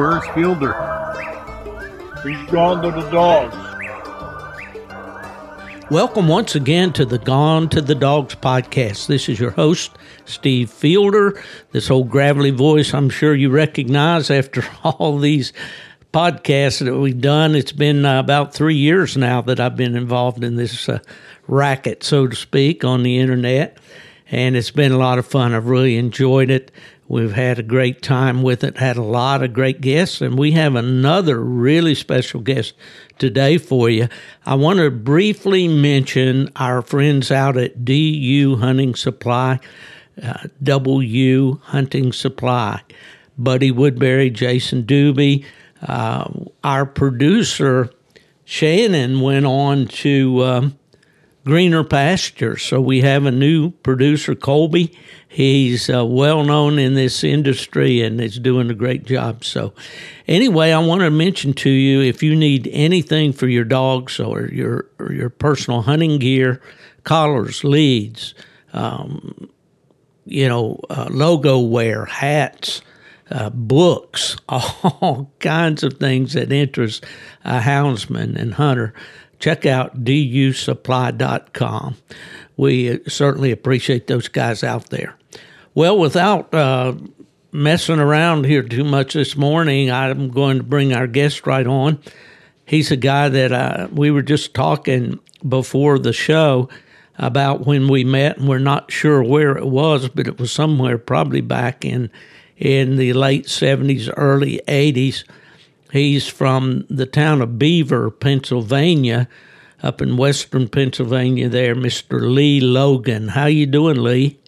Where's Fielder? He's gone to the dogs. Welcome once again to the Gone to the Dogs podcast. This is your host, Steve Fielder. This old gravelly voice I'm sure you recognize after all these podcasts that we've done. It's been uh, about three years now that I've been involved in this uh, racket, so to speak, on the internet. And it's been a lot of fun. I've really enjoyed it. We've had a great time with it, had a lot of great guests, and we have another really special guest today for you. I want to briefly mention our friends out at DU Hunting Supply, uh, W Hunting Supply, Buddy Woodbury, Jason Doobie. Uh, our producer, Shannon, went on to. Um, greener pastures. So we have a new producer, Colby. He's uh, well known in this industry and is doing a great job. So, anyway, I want to mention to you if you need anything for your dogs or your or your personal hunting gear, collars, leads, um, you know, uh, logo wear, hats. Uh, books, all kinds of things that interest a houndsman and hunter check out dusupply.com. We uh, certainly appreciate those guys out there. Well, without uh, messing around here too much this morning, I'm going to bring our guest right on. He's a guy that uh, we were just talking before the show about when we met, and we're not sure where it was, but it was somewhere probably back in in the late 70s, early 80s He's from the town of Beaver, Pennsylvania, up in western Pennsylvania. There, Mr. Lee Logan. How you doing, Lee?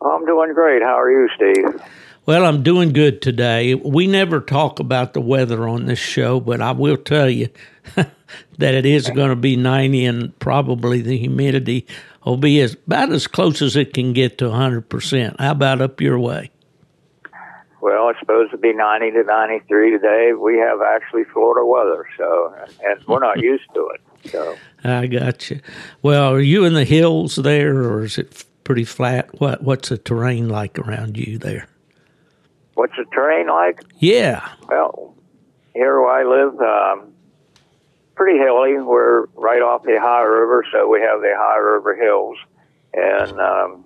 I'm doing great. How are you, Steve? Well, I'm doing good today. We never talk about the weather on this show, but I will tell you that it is going to be 90 and probably the humidity will be as, about as close as it can get to 100%. How about up your way? Well, it's supposed to be 90 to 93 today. We have actually Florida weather, so and we're not used to it. So I got you. Well, are you in the hills there, or is it pretty flat? What What's the terrain like around you there? What's the terrain like? Yeah. Well, here where I live, um, pretty hilly. We're right off the Ohio River, so we have the Ohio River hills, and um,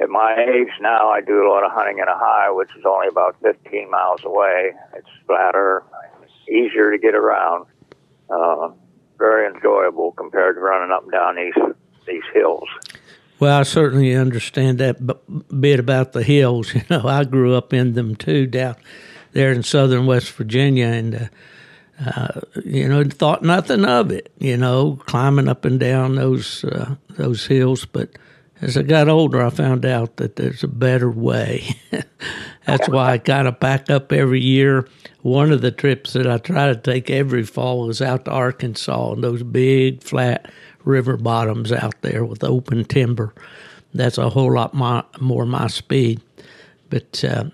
at my age now, I do a lot of hunting in Ohio, which is only about 15 miles away. It's flatter, easier to get around, uh, very enjoyable compared to running up and down these these hills. Well, I certainly understand that bit about the hills. You know, I grew up in them too, down there in southern West Virginia, and uh, uh, you know, thought nothing of it. You know, climbing up and down those uh, those hills, but as I got older, I found out that there's a better way. That's why I kind of back up every year. One of the trips that I try to take every fall is out to Arkansas and those big flat river bottoms out there with open timber. That's a whole lot my, more my speed. But uh,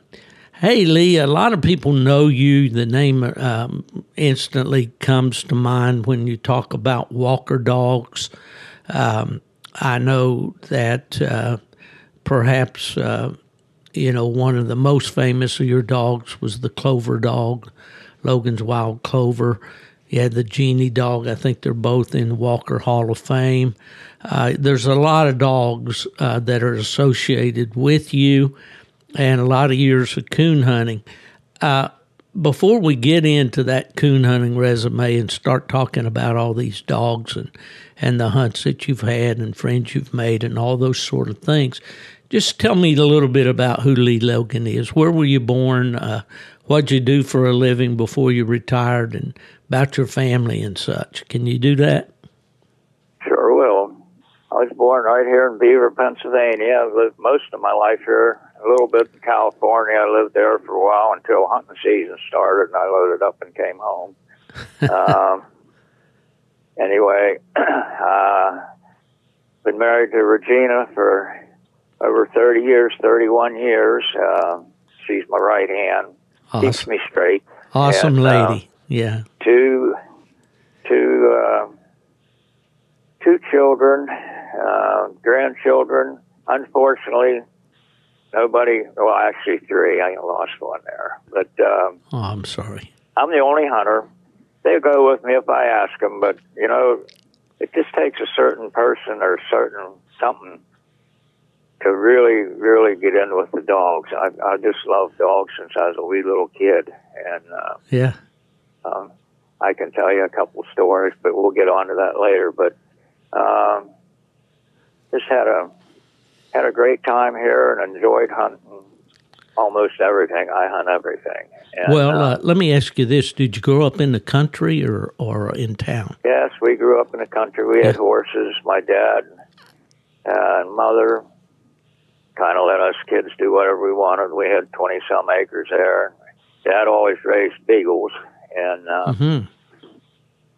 hey, Lee, a lot of people know you. The name um, instantly comes to mind when you talk about Walker dogs. Um, I know that uh, perhaps uh, you know one of the most famous of your dogs was the Clover dog, Logan's Wild Clover. You had the Genie dog. I think they're both in Walker Hall of Fame. Uh, there's a lot of dogs uh, that are associated with you, and a lot of years of coon hunting. Uh, before we get into that coon hunting resume and start talking about all these dogs and and the hunts that you've had and friends you've made and all those sort of things. Just tell me a little bit about who Lee Logan is. Where were you born? Uh, what'd you do for a living before you retired, and about your family and such? Can you do that? Sure will. I was born right here in Beaver, Pennsylvania. I've lived most of my life here. A little bit in California. I lived there for a while until hunting season started, and I loaded up and came home. um, anyway, uh, been married to Regina for over 30 years, 31 years. Uh, she's my right hand, awesome. keeps me straight. Awesome and, uh, lady, yeah. Two, two, uh, two children, uh, grandchildren. Unfortunately, nobody. Well, actually three. I lost one there, but um, Oh, I'm sorry. I'm the only hunter. They go with me if I ask them, but you know, it just takes a certain person or a certain something to really, really get in with the dogs. I, I just love dogs since I was a wee little kid, and uh, Yeah. um, I can tell you a couple stories, but we'll get on to that later. But um, just had a had a great time here and enjoyed hunting almost everything. I hunt everything. And, Well, uh, uh, let me ask you this: Did you grow up in the country or or in town? yes, we grew up in the country. We had horses. My dad and mother kind of let us kids do whatever we wanted. We had twenty some acres there. Dad always raised beagles, and uh, hmm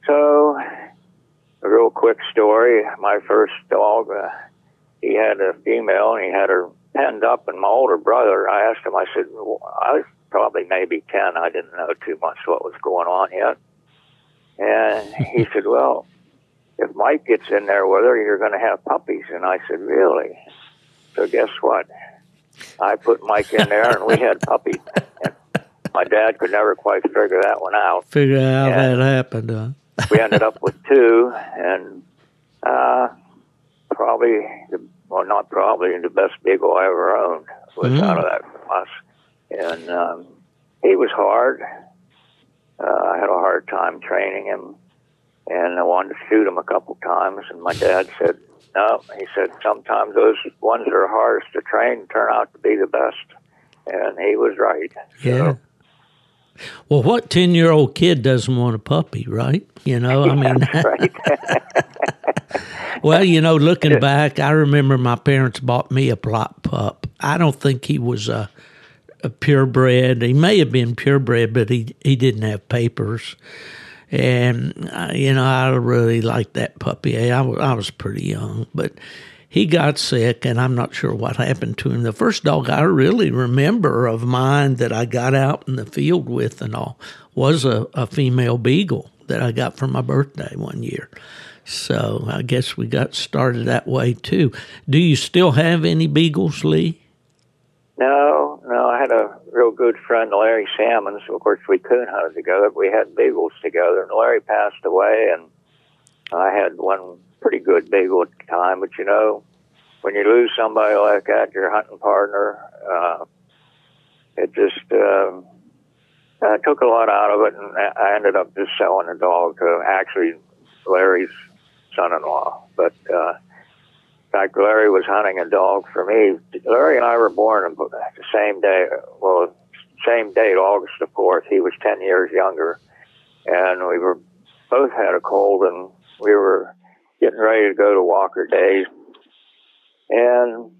So, a real quick story. My first dog, uh, he had a female and he had her penned up. And my older brother, I asked him, I said, well, I was probably maybe 10. I didn't know too much what was going on yet. And he said, Well, if Mike gets in there with her, you're going to have puppies. And I said, Really? So, guess what? I put Mike in there and we had puppies. And my dad could never quite figure that one out Figure out how that happened. Uh, we ended up with two, and uh, probably, the, well, not probably, the best beagle I ever owned was Mm. out of that class. And um, he was hard. Uh, I had a hard time training him, and I wanted to shoot him a couple times. And my dad said, "No," he said, "Sometimes those ones that are hardest to train turn out to be the best." And he was right. yeah. Well, what ten-year-old kid doesn't want a puppy, right? You know, I mean, well, you know, looking back, I remember my parents bought me a plot pup. I don't think he was a, a purebred. He may have been purebred, but he he didn't have papers. And uh, you know, I really liked that puppy. I I was pretty young, but he got sick, and I'm not sure what happened to him. The first dog I really remember of mine that I got out in the field with and all was a, a female beagle that I got for my birthday one year. So I guess we got started that way too. Do you still have any beagles, Lee? No, no. I had a real good friend, Larry Salmons. Of course, we coon hunted together. But we had beagles together, and Larry passed away, and I had one pretty good beagle at the time. But you know, when you lose somebody like that, your hunting partner, uh, it just uh, uh, took a lot out of it, and I I ended up just selling the dog to actually Larry's son-in-law. But uh, in fact, Larry was hunting a dog for me. Larry and I were born the same day. Well, same date, August the fourth. He was ten years younger, and we were both had a cold, and we were getting ready to go to Walker Days. And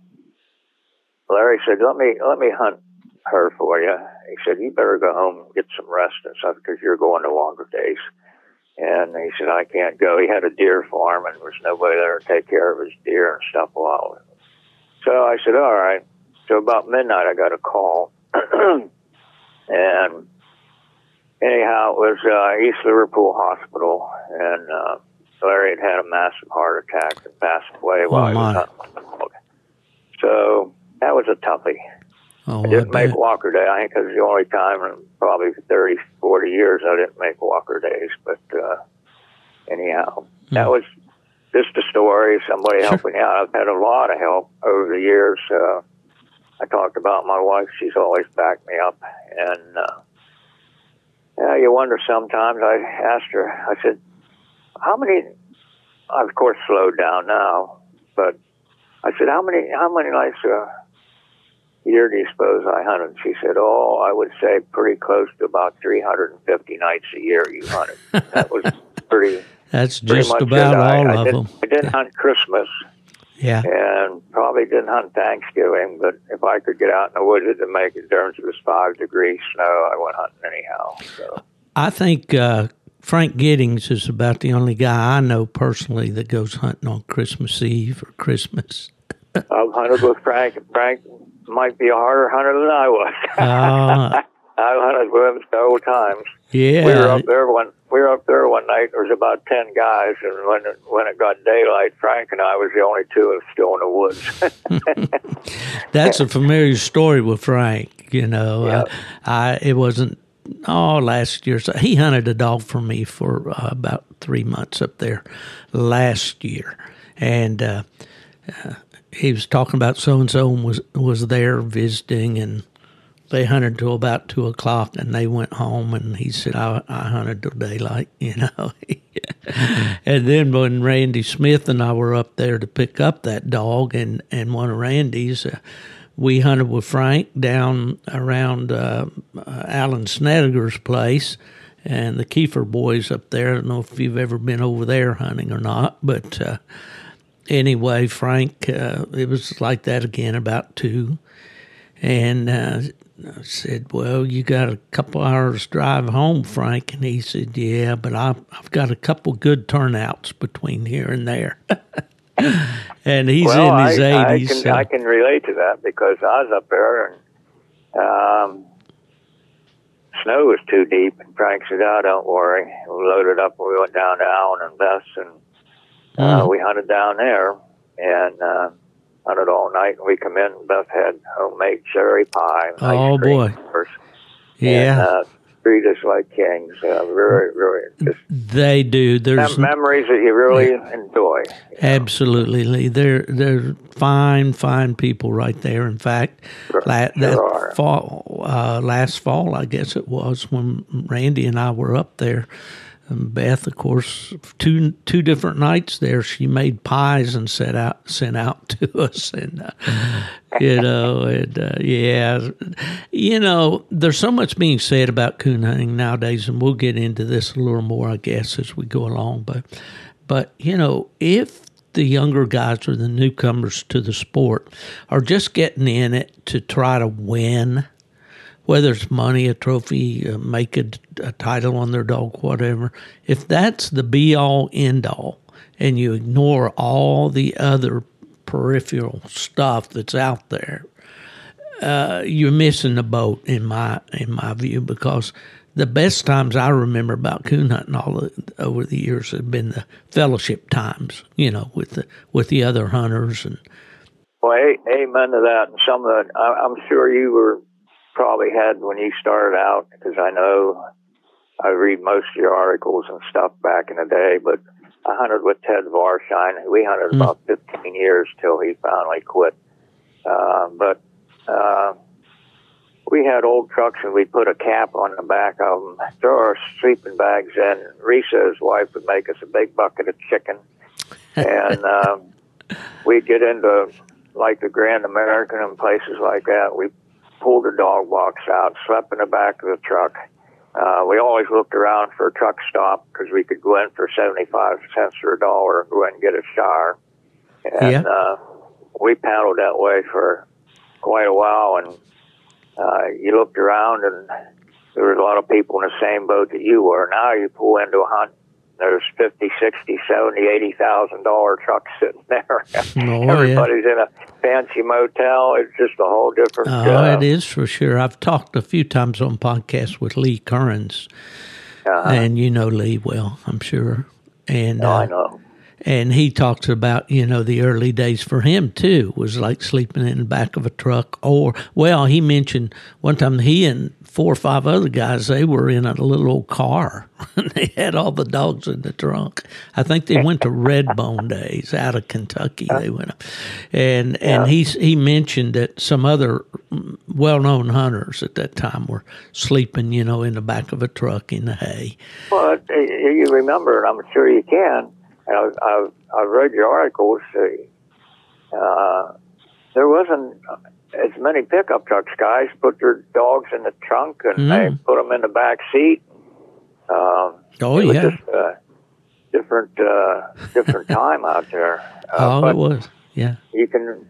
Larry said, "Let me let me hunt her for you." He said, "You better go home and get some rest and stuff because you're going to Walker Days." And he said, I can't go. He had a deer farm and there was nobody there to take care of his deer and stuff while. So I said, all right. So about midnight, I got a call. and anyhow, it was uh, East Liverpool Hospital. And uh, Larry had had a massive heart attack and passed away while he was my. hunting the dog. So that was a toughie. Oh, I I didn't make. Walker Day. I think it was the only time in probably 30, 40 years I didn't make Walker Days. But uh, anyhow, that was just a story. Somebody Sure. helping out. I've had a lot of help over the years. Uh, I talked about my wife. She's always backed me up. And uh, yeah, you wonder sometimes. I asked her. I said, "How many?" I've of course slowed down now, but I said, "How many? How many nights?" a year do you suppose I hunted? She said, Oh, I would say pretty close to about 350 nights a year you hunted. That was pretty, That's pretty just much about it. All I of didn't, them. I didn't hunt Christmas Yeah. and probably didn't hunt Thanksgiving, but if I could get out in the woods to make it during it was five degrees snow, I went hunting anyhow. So I think uh, Frank Giddings is about the only guy I know personally that goes hunting on Christmas Eve or Christmas. I've hunted with Frank. and Frank might be a harder hunter than I was. Uh, I hunted with him several times. yeah. we were up there one we were up there one night there was about ten guys, and when it, when it got daylight, Frank and I was the only two still in the woods. That's a familiar story with Frank. You know, yep. I, I it wasn't oh last year. So he hunted a dog for me for uh, about three months up there last year, and uh, uh, he was talking about so and so was was there visiting and they hunted till about two o'clock and they went home and he said I, I hunted till daylight you know and then when Randy Smith and I were up there to pick up that dog and and one of Randy's uh, we hunted with Frank down around uh, uh, Alan Snedeker's place and the Kiefer boys up there I don't know if you've ever been over there hunting or not but uh, anyway Frank uh, it was like that again about two and uh, I said, Well, you got a couple hours drive home, Frank. And he said, Yeah, but I've, I've got a couple good turnouts between here and there. and he's well, in his I, 80s. I can, so. I can relate to that because I was up there and um, snow was too deep. And Frank said, Oh, don't worry. We loaded up and we went down to Alan and Beth and uh, mm. we hunted down there. And, uh, hunted all night, and we come in. and Beth had homemade cherry pie. oh boy! Yeah. And, uh, treat us like kings. Uh, very, very. They do. There's memories that you really yeah. enjoy. You Absolutely, Lee. They're they're fine, fine people right there. In fact, sure, la- that fall, uh, last fall, I guess it was when Randy and I were up there. And Beth, of course, two two different nights there, she made pies and sent out sent out to us, and uh, you know, and uh, yeah, you know, there's so much being said about coon hunting nowadays, and we'll get into this a little more, I guess, as we go along. But, but you know, if the younger guys or the newcomers to the sport are just getting in it to try to win whether it's money, a trophy, uh, make a, a title on their dog, whatever, if that's the be all end all, and you ignore all the other peripheral stuff that's out there, uh, you're missing the boat in my in my view because the best times I remember about coon hunting all the, over the years have been the fellowship times, you know, with the with the other hunters and. Well, amen to that. And some of the, I'm sure you were probably had when you started out, because I know I read most of your articles and stuff back in the day, but I hunted with Ted Varshine. We hunted mm. about 15 years till he finally quit. Uh, but uh, we had old trucks and we put a cap on the back of them, throw our sleeping bags in. Risa, his wife, would make us a big bucket of chicken. And um, we'd get into like the Grand American and places like that. We pulled the dog box out, slept in the back of the truck. Uh, we always looked around for a truck stop because we could go in for 75 cents or a dollar and go in and get a shower. And yeah. uh, we paddled that way for quite a while. And uh, you looked around and there was a lot of people in the same boat that you were. Now you pull into a hunt there's fifty, sixty, seventy, eighty thousand dollar trucks sitting there. Oh, Everybody's yeah. in a fancy motel. It's just a whole different. Oh, uh, it is for sure. I've talked a few times on podcasts with Lee Currens, uh-huh. and you know Lee well, I'm sure. And no, uh, I know. And he talks about you know the early days for him too was like sleeping in the back of a truck, or well, he mentioned one time he and four or five other guys, they were in a little old car. they had all the dogs in the trunk. I think they went to Redbone days out of Kentucky. They went, up. and and he he mentioned that some other well known hunters at that time were sleeping, you know, in the back of a truck in the hay. Well, you remember, and I'm sure you can. I've I've, I've read your articles. Uh, there wasn't as many pickup trucks guys put their dogs in the trunk and mm. they put them in the back seat. Um, oh yeah, just a different uh, different time out there. Uh, oh, it was. Yeah, you can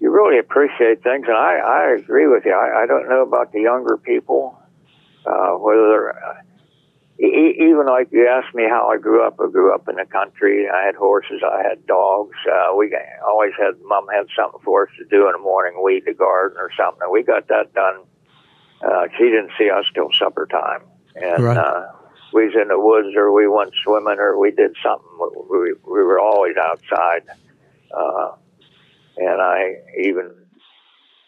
you really appreciate things, and I I agree with you. I, I don't know about the younger people uh, whether they're even like you asked me how I grew up, I grew up in the country. I had horses, I had dogs. Uh, we always had, mom had something for us to do in the morning, weed the garden or something. And we got that done. Uh, she didn't see us till supper time. And, right. uh, we was in the woods or we went swimming or we did something, we, we were always outside. Uh, and I even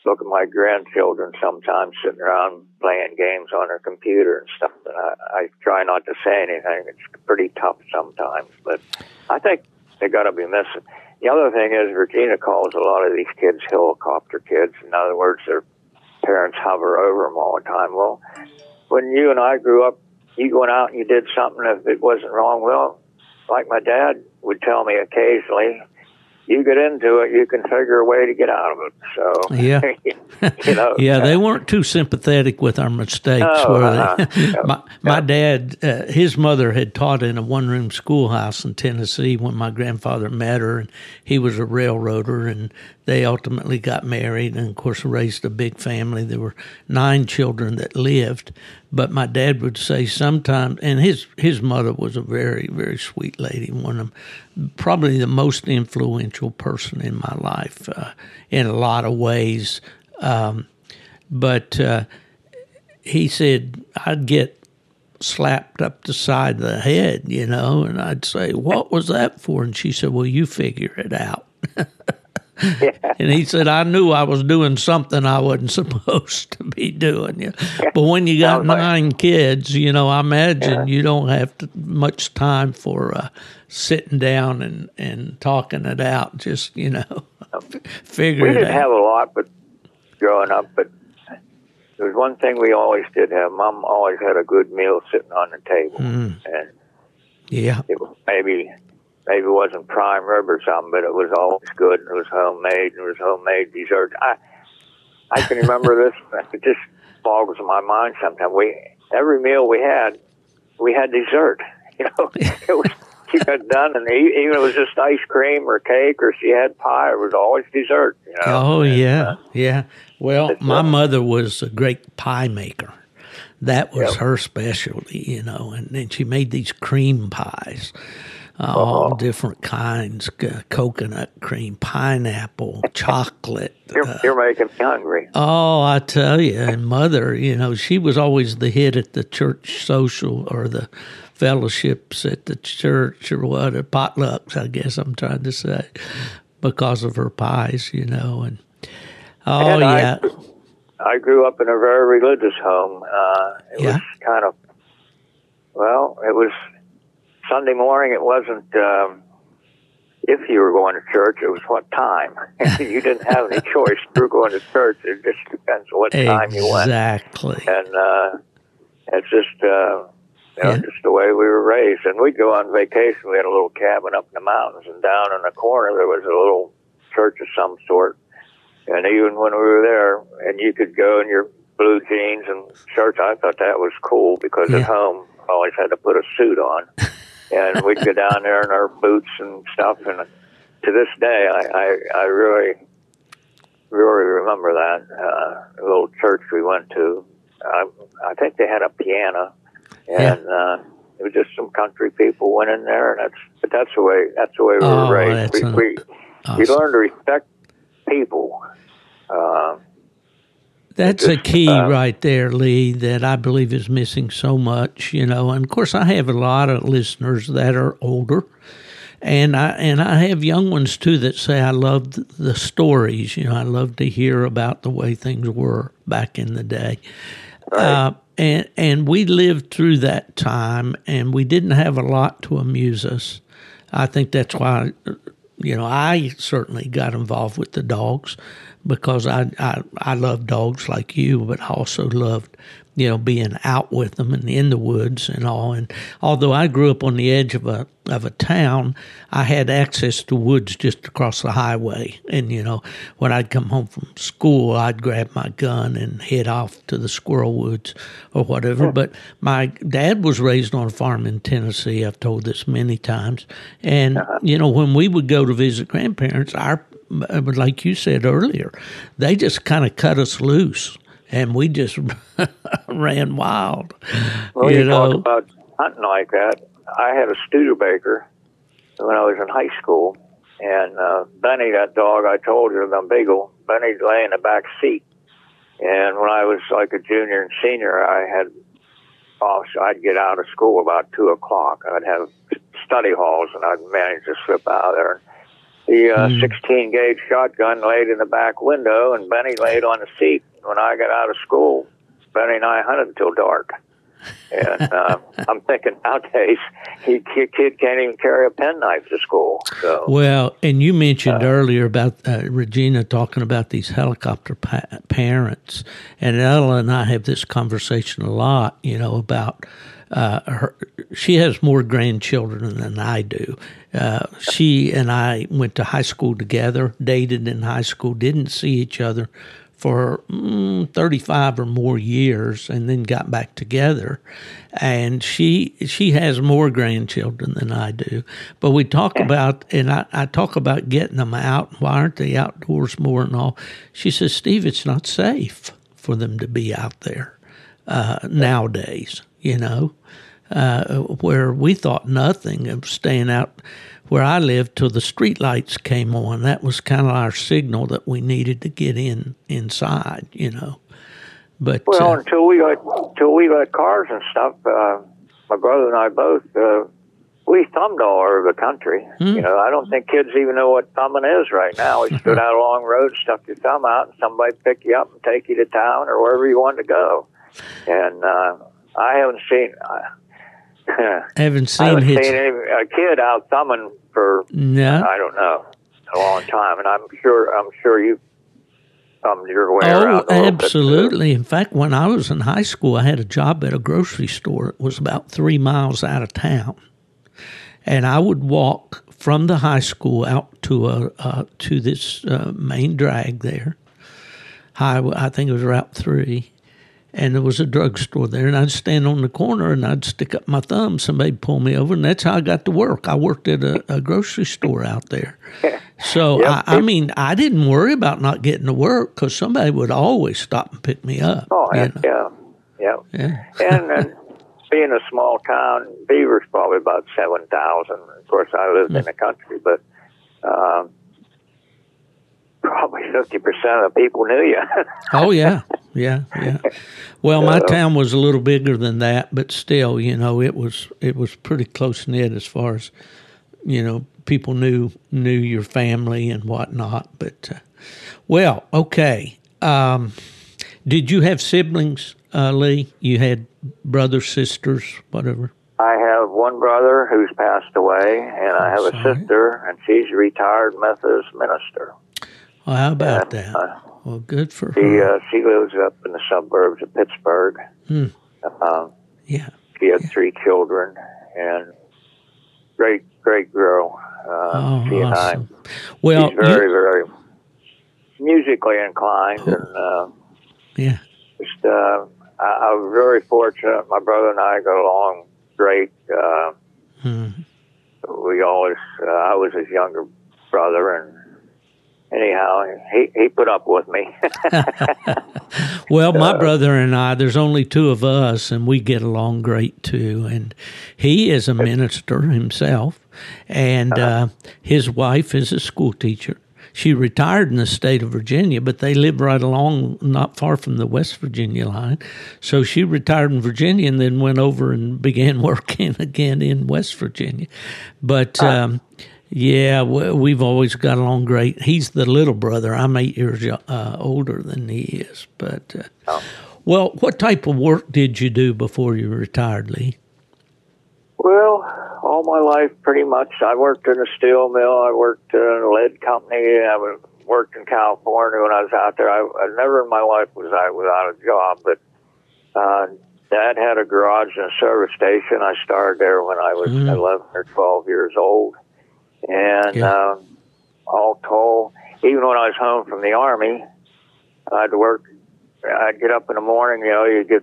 look at my grandchildren sometimes sitting around playing games on their computer and stuff. And I, I try not to say anything. It's pretty tough sometimes, but I think they got to be missing. The other thing is, Regina calls a lot of these kids helicopter kids. In other words, their parents hover over them all the time. Well, when you and I grew up, you went out and you did something if it wasn't wrong. Well, like my dad would tell me occasionally, you get into it, you can figure a way to get out of it. So yeah, you know, yeah, they weren't too sympathetic with our mistakes, No, were uh-huh. they? My my dad, uh, his mother had taught in a one room schoolhouse in Tennessee when my grandfather met her, and he was a railroader, and they ultimately got married, and of course raised a big family. There were nine children that lived, but my dad would say sometimes, and his his mother was a very very sweet lady, one of probably the most influential person in my life uh, in a lot of ways. Um, but uh, he said I'd get slapped up the side of the head, you know, and I'd say, "What was that for?" And she said, "Well, you figure it out." And he said, I knew I was doing something I wasn't supposed to be doing. Know. But when you got Sounds like- nine kids, you know, I imagine you don't have to, much time for uh, sitting down and, and talking it out. Just, you know, figure we didn't have a lot, but growing up, but there was one thing we always did have. Mom always had a good meal sitting on the table, Mm. and yeah. it was maybe maybe it wasn't prime rib or something, but it was always good. And it was homemade, and it was homemade dessert. I I can remember this. It just boggles my mind sometimes. We every meal we had, we had dessert. You know, it was she got done, and even if it was just ice cream or cake, or she had pie, it was always dessert. You know. Oh, And, yeah. uh, Yeah. Well, my uh, mother was a great pie maker. That was Yep. her specialty, you know, and then she made these cream pies, uh, all different kinds c- coconut cream, pineapple, chocolate. You're, uh, you're making me hungry. Oh, I tell you, and mother, you know, she was always the hit at the church social or the fellowships at the church or what, or potlucks, I guess I'm trying to say, because of her pies, you know, and oh And I- yeah, I grew up in a very religious home. Uh, it Yeah. was kind of, well, it was Sunday morning. It wasn't um, if you were going to church, it was what time. you didn't have any choice. You were going to church. It just depends on what time you went. exactly. And uh, it's just, uh, you know, Yeah. just the way we were raised. And we'd go on vacation. We had a little cabin up in the mountains, and down in the corner there was a little church of some sort. And even when we were there, and you could go in your blue jeans and shirts, I thought that was cool because Yeah. at home I always had to put a suit on. and we'd go down there in our boots and stuff. And to this day, I, I, I really, really remember that uh, little church we went to. I, I think they had a piano, and uh, it was just some country people went in there, and that's but that's the way that's the way we Oh, were raised. that's We, we, we learned to respect people. Uh, That's a key uh, right there, Lee, that I believe is missing so much, you know. And of course, I have a lot of listeners that are older, and I and I have young ones too that say I love the stories. You know, I love to hear about the way things were back in the day. Uh, and and we lived through that time, and we didn't have a lot to amuse us. I think that's why, you know, I certainly got involved with the dogs because I I, I love dogs like you, but I also loved, you know, being out with them and in the woods and all. And although I grew up on the edge of a of a town, I had access to woods just across the highway. And you know, when I'd come home from school, I'd grab my gun and head off to the squirrel woods or whatever. But my dad was raised on a farm in Tennessee. I've told this many times. And uh-huh. you know, when we would go to visit grandparents, our uh, like you said earlier, they just kind of cut us loose. And we just ran wild. Well, you you, know, talk about hunting like that. I had a Studebaker when I was in high school, and uh, Benny, that dog I told you, the beagle, Benny lay in the back seat. And when I was like a junior and senior, I had off, so I'd get out of school about two o'clock. I'd have study halls, and I'd manage to slip out of there. The uh, 16 gauge shotgun laid in the back window, and Benny laid on the seat. When I got out of school, Benny and I hunted until dark. And uh, I'm thinking nowadays, he kid, kid can't even carry a penknife to school. So Well, and you mentioned earlier about uh, Regina talking about these helicopter pa- parents, and Ella and I have this conversation a lot. You know about uh, her. She has more grandchildren than I do. Uh, she and I went to high school together, dated in high school, didn't see each other for mm, 35 or more years and then got back together. And she she has more grandchildren than I do. But we talk about and I, I talk about getting them out. Why aren't they outdoors more and all? She says Steve it's not safe for them to be out there uh, nowadays you know uh, where we thought nothing of staying out where I lived till the street lights came on. That was kind of our signal that we needed to get in inside, you know. But well, uh, until we got until we got cars and stuff, uh, my brother and I both. Uh, we thumbed all over the country. You know, I don't think kids even know what thumbing is right now. We stood out along roads, stuck your thumb out, and somebody pick you up and take you to town or wherever you wanted to go. And uh, I haven't seen. Uh, haven't seen, I haven't his. seen any, a kid out thumbing for No. I don't know a long time, and I'm sure I'm sure you thumbed your way Oh, around. bit, absolutely. In fact, when I was in high school, I had a job at a grocery store. It was about three miles out of town. And I would walk from the high school out to a uh, to this uh, main drag there. Highway, I think it was Route Three, and there was a drugstore there. And I'd stand on the corner and I'd stick up my thumb. Somebody'd pull me over, and that's how I got to work. I worked at a, a grocery store out there. So Yep. I, I mean, I didn't worry about not getting to work because somebody would always stop and pick me up. Oh, know? yeah, yeah. yeah. and, and being a small town, Beaver's probably about seven thousand. Of course, I lived in the country, but um, probably fifty percent of the people knew you. Oh yeah, yeah, yeah. Well, my town was a little bigger than that, but still, you know, it was it was pretty close knit as far as you know people knew knew your family and whatnot. But uh, well, okay. Um, did you have siblings, uh, Lee? You had brothers, sisters, whatever. I have one brother who's passed away, and I have a sister, and she's a retired Methodist minister. Well, how about Yeah, that? uh, Well, good for She her. uh, she lives up in the suburbs of Pittsburgh. Hmm. Um, yeah. she had three children, and great great girl. Uh, Oh, she and I. Well, She's very you, very musically inclined, and uh, yeah. just uh, I, I was very fortunate. My brother and I got along great. Uh, Hmm. we always uh, I was his younger brother, and anyhow, he he put up with me. Well, my Uh, brother and I, there's only two of us, and we get along great too. And he is a minister himself, and Uh-huh. uh, his wife is a school teacher. She retired in the state of Virginia, but they live right along, not far from the West Virginia line. So she retired in Virginia and then went over and began working again in West Virginia. But um, yeah, we- we've always got along great. He's the little brother. I'm eight years uh, older than he is. But uh, well, what type of work did you do before you retired, Lee? Well, all my life, pretty much. I worked in a steel mill. I worked in a lead company. I worked in California when I was out there. I, I never in my life was I without a job. But uh, Dad had a garage and a service station. I started there when I was Mm. 11 or 12 years old. And Yeah. um, all told, even when I was home from the army, I'd work. I'd get up in the morning. You know, you get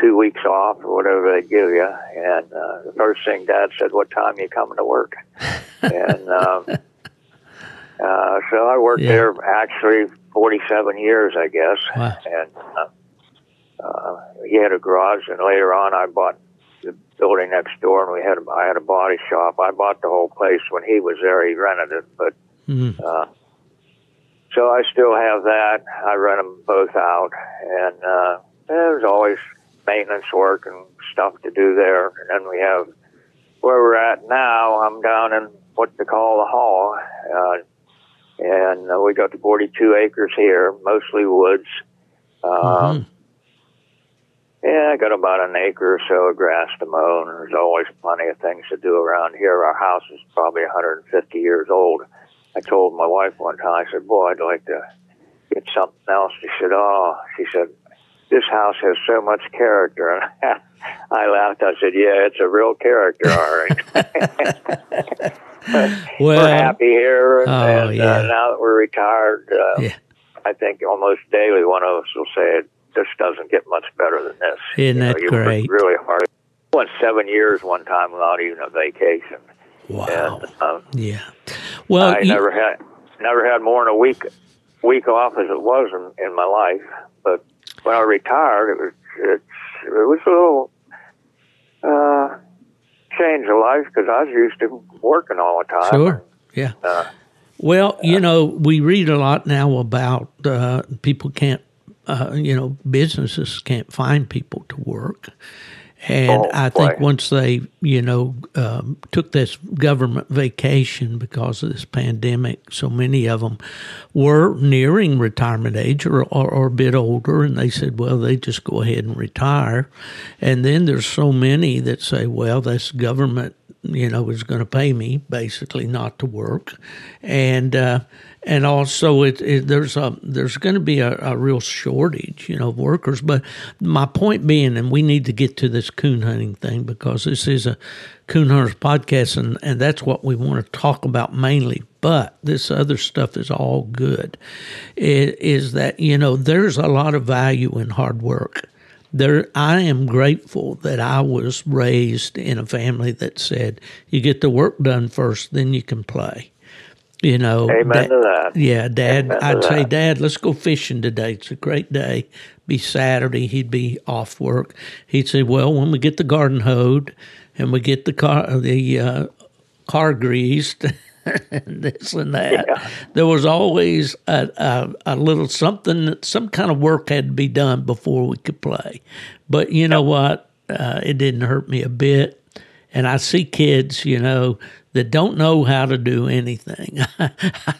two weeks off or whatever they give you. And uh, the first thing Dad said, "What time you coming to work?" and um, uh, so I worked Yeah. there actually 47 years, I guess. Wow. And uh, uh, he had a garage, and later on, I bought the building next door, and we had a, I had a body shop. I bought the whole place when he was there. He rented it, but Mm. uh, so I still have that. I rent them both out, and uh, was always maintenance work and stuff to do there. And then we have where we're at now. I'm down in what they call the hall, uh, and uh, we got the 42 acres here, mostly woods. Um, Mhm. Yeah, I got about an acre or so of grass to mow, and there's always plenty of things to do around here. Our house is probably 150 years old. I told my wife one time, I said, "Boy, I'd like to get something else." She said, "Oh," she said, "This house has so much character." And I laughed. I said, "Yeah, it's a real character, all right." Well, we're happy here, and, Oh, and yeah. uh, now that we're retired, uh, Yeah. I think almost daily one of us will say, "This doesn't get much better than this." Isn't You know, that you work great? Really hard. I went seven years one time without even a vacation, Wow. and um, Yeah. Well, I you- never had never had more than a week week off as it was in, in my life. But when I retired, it was it, it was a little uh, change of life because I was used to working all the time. Sure. Yeah. Uh, Well, you know, we read a lot now about uh, people can't, uh, you know, businesses can't find people to work. And Oh, I think boy. once they, you know, um, took this government vacation because of this pandemic, so many of them were nearing retirement age or, or, or a bit older, and they said, well, they just go ahead and retire. And then there's so many that say, well, this government you know, is going to pay me basically not to work, and uh, and also it, it there's a there's going to be a, a real shortage, you know, of workers. But my point being, and we need to get to this coon hunting thing because this is a coon hunters podcast, and and that's what we want to talk about mainly. But this other stuff is all good. It, is that you know there's a lot of value in hard work there I am grateful that I was raised in a family that said you get the work done first, then you can play. You know, Amen da- to that. Yeah, Dad. Amen I'd say. Dad, let's go fishing today. It's a great day. Be Saturday. He'd be off work. He'd say, "Well, when we get the garden hoed and we get the car the uh, car greased." and this and that. Yeah. There was always a, a, a little something, that- some kind of work had to be done before we could play. But you know what? Uh, it didn't hurt me a bit. And I see kids, you know, that don't know how to do anything. I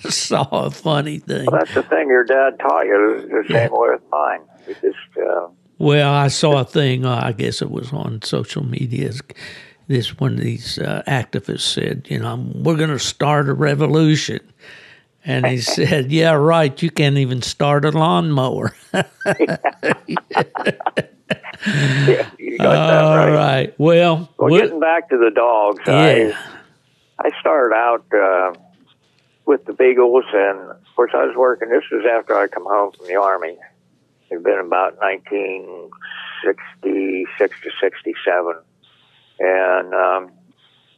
saw a funny thing. well, that's the thing your dad taught you. The same way with mine. Just uh, Well, I saw a thing. Uh, I guess it was on social media. This one of these uh, activists said, "You know, we're going to start a revolution," and he said, "Yeah, right. You can't even start a lawnmower." yeah, you got that All right. right. Well, Well, getting back to the dogs, yeah, I I started out uh, with the Beagles, and of course, I was working. This was after I come home from the Army. It'd been about 1966 to 67. And um,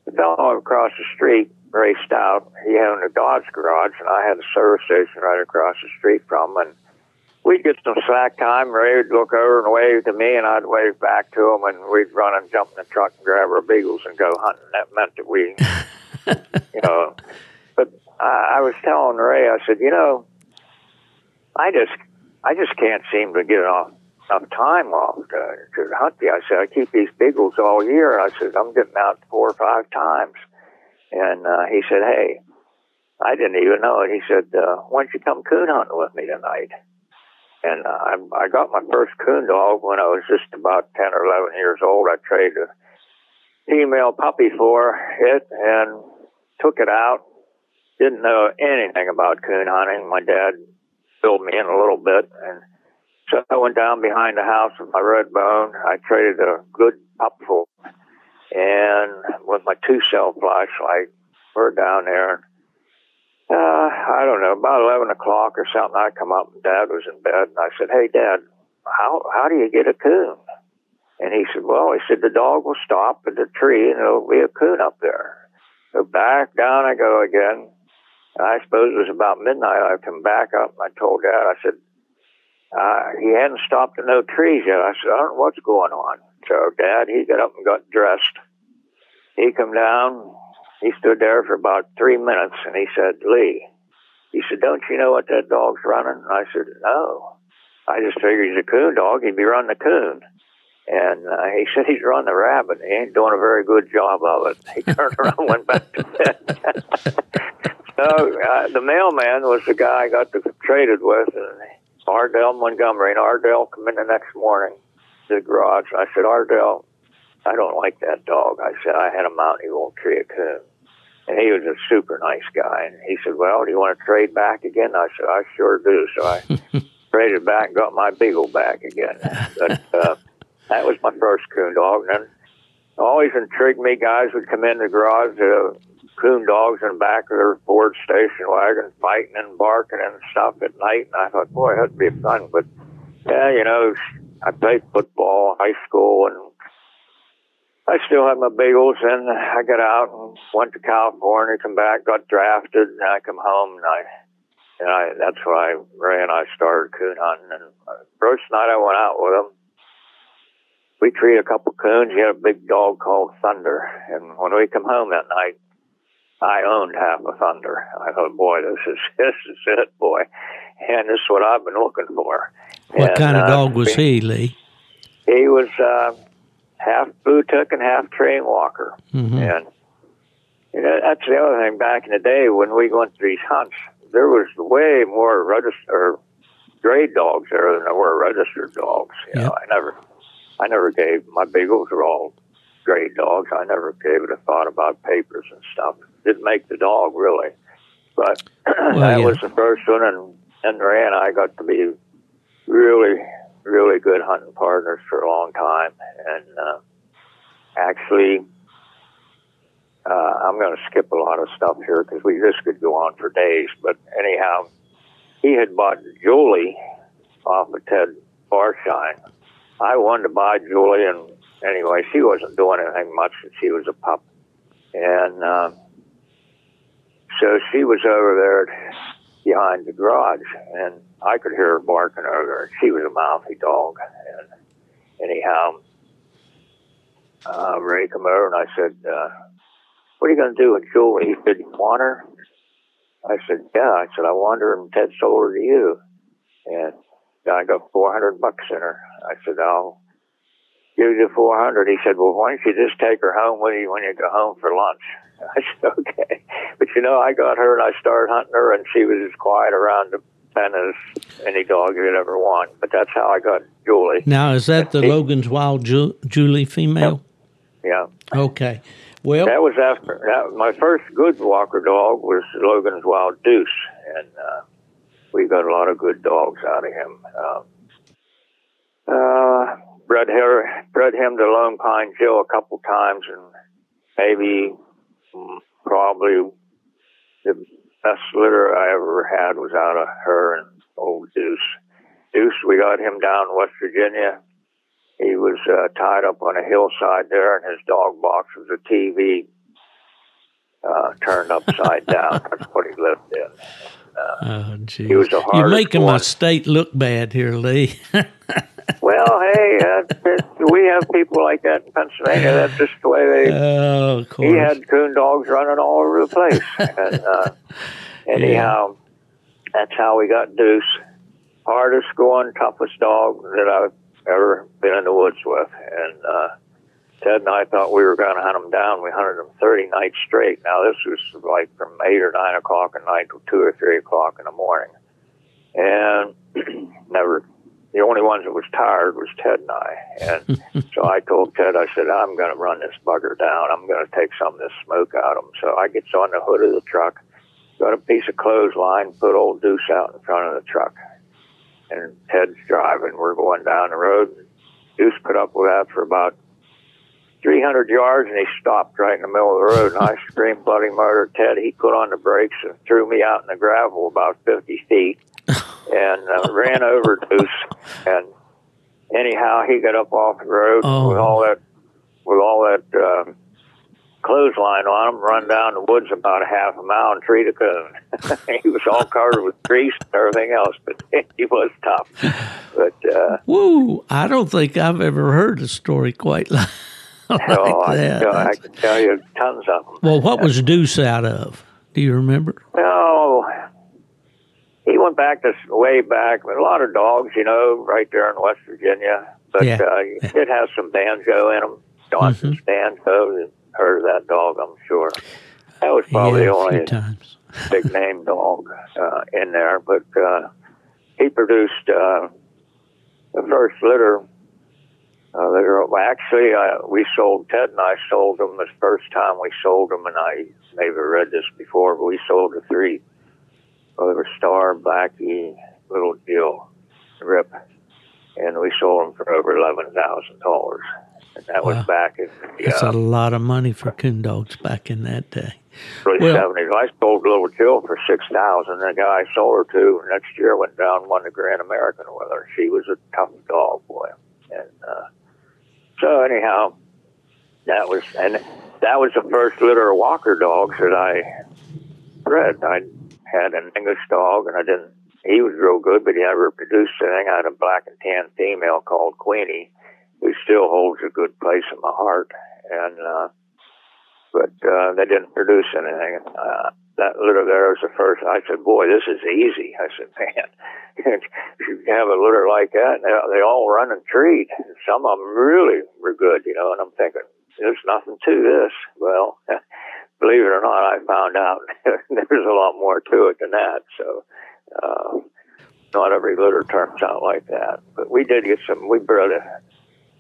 the fellow across the street raced out. He owned a Dodge garage, and I had a service station right across the street from him. And we'd get some slack time. Ray would look over and wave to me, and I'd wave back to him, and we'd run and jump in the truck and grab our beagles and go hunting. That meant that we, you know. But I, I was telling Ray, I said, you know, I just, I just can't seem to get enough, enough time off to, to hunt the. I said, I keep these beagles all year. I said, I'm getting out four or five times. And uh, he said, hey, I didn't even know it. He said, uh, why don't you come coon hunting with me tonight? And uh, I, I got my first coon dog when I was just about 10 or 11 years old. I traded a female puppy for it and took it out. Didn't know anything about coon hunting. My dad filled me in a little bit. And so I went down behind the house with my Redbone. I traded a good pup. And with my two cell flashlight, we're down there. Uh, I don't know, about 11 o'clock or something, I come up and Dad was in bed and I said, Hey, Dad, how, how do you get a coon? And he said, Well, he said, the dog will stop at the tree and there'll be a coon up there. So back down I go again. And I suppose it was about midnight. I come back up and I told Dad, I said, uh, he hadn't stopped at no trees yet. I said, I don't know what's going on. So Dad, he got up and got dressed. He come down. He stood there for about three minutes and he said, Lee, he said, don't you know what that dog's running? And I said, no. I just figured he's a coon dog. He'd be running a coon. And uh, he said he's run the rabbit. He ain't doing a very good job of it. He turned around and went back to bed. so uh, the mailman was the guy I got to, traded with, and Ardell Montgomery. And Ardell come in the next morning to the garage. And I said, Ardell, I don't like that dog. I said, I had him out and he won't tree a coon. And he was a super nice guy. And he said, Well, do you want to trade back again? I said, I sure do. So I traded back and got my beagle back again. But uh, that was my first coon dog. And always intrigued me. Guys would come in the garage, uh, coon dogs in the back of their Ford station wagon, fighting and barking and stuff at night. And I thought, boy, that'd be fun. But yeah, you know, I played football, high school, and I still have my beagles. And I got out and went to California, come back, got drafted, and I come home and I. And I, that's why Ray and I started coon hunting. And first night I went out with him, we treated a couple coons. He had a big dog called Thunder. And when we come home that night, I owned half a Thunder. I thought, boy, this is this is it, boy, and this is what I've been looking for. What And, kind of uh, dog was he, Lee? He was uh, half Bluetick and half Treeing Walker, hmm and you know, that's the other thing. Back in the day when we went to these hunts, there was way more registered or grade dogs there than there were registered dogs. You know, I never, I never gave my beagles were all grade dogs. I never gave it a thought about papers and stuff. Didn't make the dog really, but that yeah. was the first one, and and Ray and I got to be really, really good hunting partners for a long time, and uh, actually. Uh, I'm going to skip a lot of stuff here because we this could go on for days. But anyhow, he had bought Julie off of Ted Barshine. I wanted to buy Julie, and anyway, she wasn't doing anything much since she was a pup, and uh, so she was over there behind the garage, and I could hear her barking over there. She was a mouthy dog, and anyhow, uh, Ray came over, and I said, uh, "What are you going to do with Julie?" He said, "You want her?" I said, "Yeah." I said, "I want her, and Ted sold her to you." And I got four hundred bucks in her. I said, "I'll give you the four hundred. He said, "Well, why don't you just take her home with you when you go home for lunch?" I said, "Okay." But you know, I got her and I started hunting her, and she was as quiet around the pen as any dog you'd ever want. But that's how I got Julie. Now, is that the He- Logan's Wild Ju- Julie female? Yeah. Okay. Well, That was after that, my first good walker dog was Logan's Wild Deuce, and uh, we got a lot of good dogs out of him. Um, uh, bred her, bred him to Lone Pine Jill a couple times, and maybe mm, probably the best litter I ever had was out of her and old Deuce. Deuce, we got him down in West Virginia. He was uh, tied up on a hillside there, and his dog box was a TV uh, turned upside down. That's what he lived in. oh, geez. He was the You're hardest making my state look bad here, Lee. Well, hey, uh, we have people like that in Pennsylvania. That's just the way they. oh, he had coon dogs running all over the place. and uh, anyhow, that's how we got Deuce. Hardest going, toughest dog that I've ever been in the woods with. And uh, Ted and I thought we were going to hunt him down. We hunted him 30 nights straight. Now, this was like from 8 or 9 o'clock at night to 2 or 3 o'clock in the morning. And never, the only ones that was tired was Ted and I. And so I told Ted, I said, I'm going to run this bugger down. I'm going to take some of this smoke out of him. So I gets on the hood of the truck, got a piece of clothesline, put old Deuce out in front of the truck. And Ted's driving. We're going down the road. Deuce put up with that for about 300 yards and he stopped right in the middle of the road. And I screamed bloody murder. Ted, he put on the brakes and threw me out in the gravel about 50 feet and uh, ran over Deuce. And anyhow, he got up off the road Oh. with all that, with all that, uh, clothesline on him, run down the woods about a half a mile and treat a coon. he was all covered with grease and everything else, but he was tough. But, uh, Woo! I don't think I've ever heard a story quite like, like oh, I, that. can tell, I can tell you tons of them. well, what was Deuce out of? Do you remember? No, he went back this way back with a lot of dogs, you know, right there in West Virginia. but Yeah. uh, it has some banjo in them. Johnson's Mm-hmm. banjo. Heard of that dog? I'm sure. That was probably yeah, only times. big name dog uh, in there, but uh, he produced uh, the first litter. Uh, well, actually, uh, we sold Ted and I sold them the first time we sold them, and I maybe read this before, but we sold the three. Were Star, Blackie, Little Jill, Rip, and we sold them for over eleven thousand dollars. And that Wow. was back in the That's uh, a lot of money for coon dogs back in that day. early Well- seventies. I sold Little Jill for six thousand. The guy I sold her to next year went down won the Grand American with her. She was a tough dog, boy. And uh, so anyhow, that was and that was the first litter of Walker dogs that I bred. I had an English dog, and I didn't. He was real good, but he never produced anything. I had a black and tan female called Queenie, who still holds a good place in my heart. And uh, but uh, they didn't produce anything. Uh, that litter there was the first. I said, "Boy, this is easy." I said, "Man, you have a litter like that, they, they all run and treat. Some of them really were good, you know." And I'm thinking, "There's nothing to this." Well, believe it or not, I found out there's a lot more to it than that. So. Uh, not every litter turns out like that, but we did get some. We bred a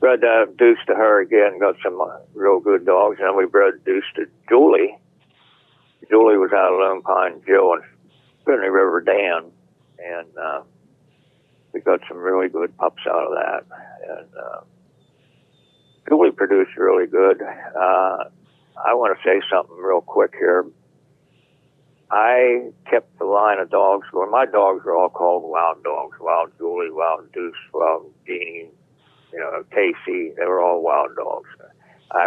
bred uh, Deuce to her again, got some uh, real good dogs, and we bred Deuce to Julie. Julie was out of Lone Pine Joe and Finney River Dan, and uh, we got some really good pups out of that. And uh, Julie produced really good. Uh, I want to say something real quick here. I kept the line of dogs going. My dogs were all called wild dogs. Wild Julie, Wild Deuce, Wild Jeannie, you know, Casey. They were all wild dogs. I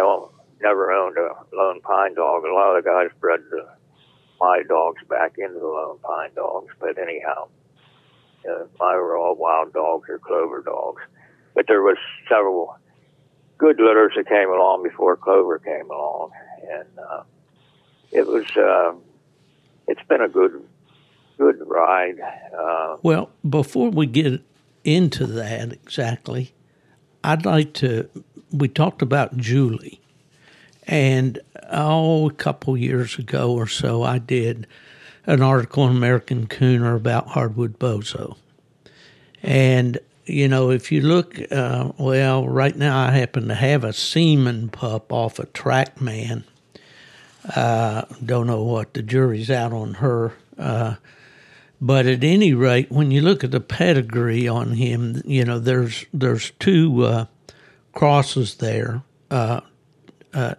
never owned a Lone Pine dog. A lot of the guys bred the, my dogs back into the Lone Pine dogs. But anyhow, uh, mine were all wild dogs or clover dogs. But there was several good litters that came along before clover came along, and uh, it was. Uh, it's been a good, good ride. Uh, Well, before we get into that exactly, I'd like to. We talked about Julie, and oh, a couple years ago or so, I did an article in American Cooner about hardwood bozo, and you know, if you look, uh, well, right now I happen to have a semen pup off a Trackman. Uh, don't know what the jury's out on her. Uh, but at any rate, when you look at the pedigree on him, you know there's there's two uh, crosses there, uh, uh,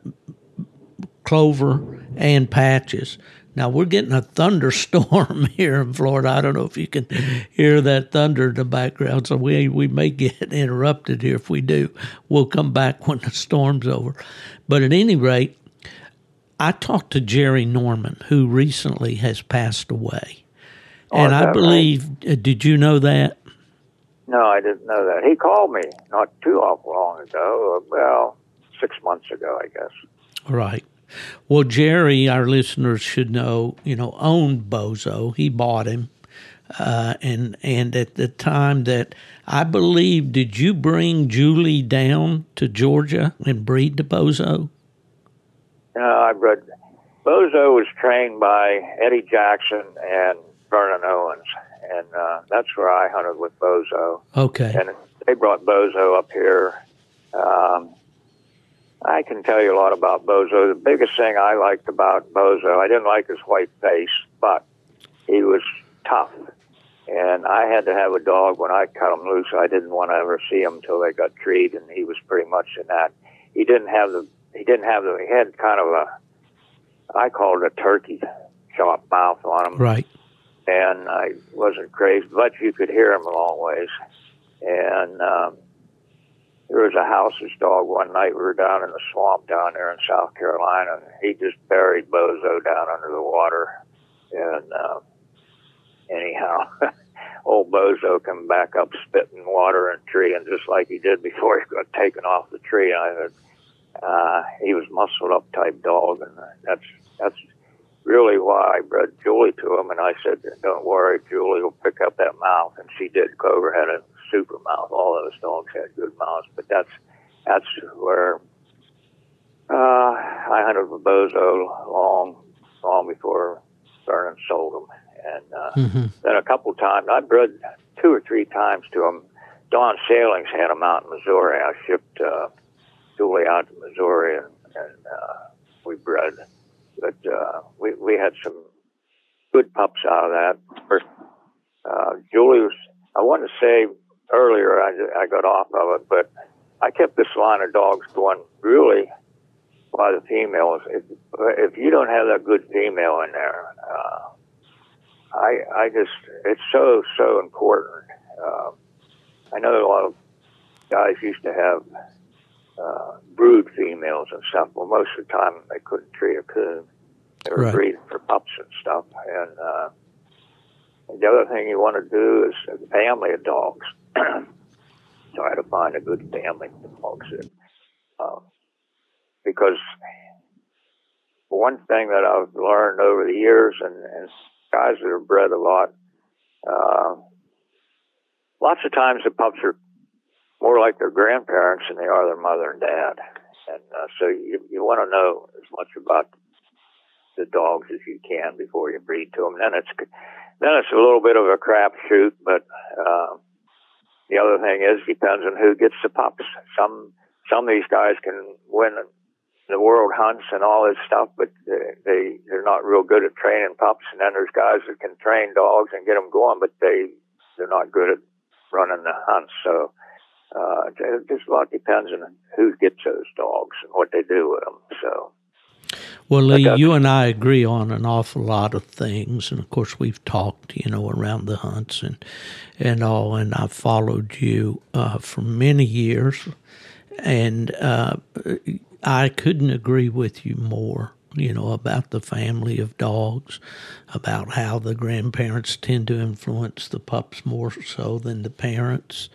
Clover and Patches. Now we're getting a thunderstorm here in Florida. I don't know if you can hear that thunder in the background, so we we may get interrupted here. If we do, we'll come back when the storm's over. But at any rate, I talked to Jerry Norman, who recently has passed away. Oh, and I that right? believe, uh, did you know that? no, I didn't know that. He called me not too awful long ago. Uh, well, six months ago, I guess. Right. Well, Jerry, our listeners should know, you know, owned Bozo. He bought him. Uh, and and at the time that I believe, did you bring Julie down to Georgia and breed the Bozo? No, I bred. Bozo was trained by Eddie Jackson and Vernon Owens, and uh, that's where I hunted with Bozo. Okay. And they brought Bozo up here. Um, I can tell you a lot about Bozo. The biggest thing I liked about Bozo, I didn't like his white face, but he was tough. And I had to have a dog when I cut him loose. I didn't want to ever see him until they got treed, and he was pretty much in that. He didn't have the. He didn't have the. He had kind of a. I called it a turkey chop mouth on him Right. and I wasn't crazy, but you could hear him a long ways. And um, there was a house's dog one night. We were down in the swamp down there in South Carolina. And he just buried Bozo down under the water. And uh, anyhow, old Bozo come back up spitting water and tree, and just like he did before he got taken off the tree. I said, uh, he was muscled up type dog, and that's that's really why I bred Julie to him. And I said, "Don't worry, Julie will pick up that mouth," and she did. Clover had a super mouth. All those dogs had good mouths, but that's that's where uh, I hunted with Bozo long, long before Vernon sold them, and uh, Mm-hmm. then a couple times I bred two or three times to them. Don Sailings had them out in Missouri. I shipped uh, Julie out to Missouri, and, and uh, we bred. But uh, we we had some good pups out of that. Uh, Julie was. I wanted to say earlier I, I got off of it, but I kept this line of dogs going really by the females. If, if you don't have that good female in there, uh, I I just it's so so important. Uh, I know a lot of guys used to have uh, brood females and stuff. Well, most of the time they couldn't treat a coon. They were Right. breeding for pups and stuff. And uh, the other thing you want to do is a family of dogs. Try to find a good family That, uh, because one thing that I've learned over the years, and, and guys that have bred a lot, uh, lots of times the pups are more like their grandparents than they are their mother and dad. And uh, so you, you want to know as much about the dogs as you can before you breed to them. Then it's then it's a little bit of a crapshoot, but uh, the other thing is depends on who gets the pups. Some some of these guys can win the world hunts and all this stuff, but they, they they're not real good at training pups. And then there's guys that can train dogs and get them going, but they they're not good at running the hunts. So uh, it just a lot depends on who gets those dogs and what they do with them. So. Well, Lee, you and I agree on an awful lot of things, and of course, we've talked, you know, around the hunts and and all. And I've followed you uh, for many years, and uh, I couldn't agree with you more. You know about the family of dogs, about how the grandparents tend to influence the pups more so than the parents.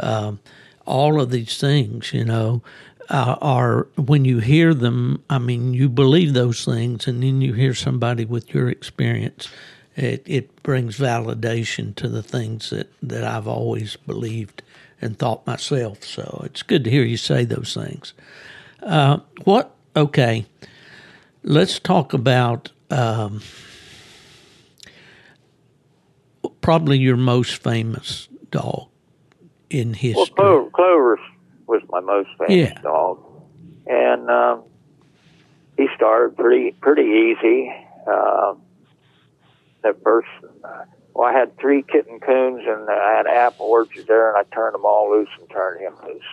Um, all of these things, you know, uh, are when you hear them. I mean, you believe those things, and then you hear somebody with your experience. It it brings validation to the things that that I've always believed and thought myself. So it's good to hear you say those things. Uh, what? Okay, let's talk about. Um, Probably your most famous dog in history. Was my most famous Yeah. dog, and um, he started pretty pretty easy. Uh, the first, uh, well, I had three kitten coons, and I had apple orchards there, and I turned them all loose and turned him loose.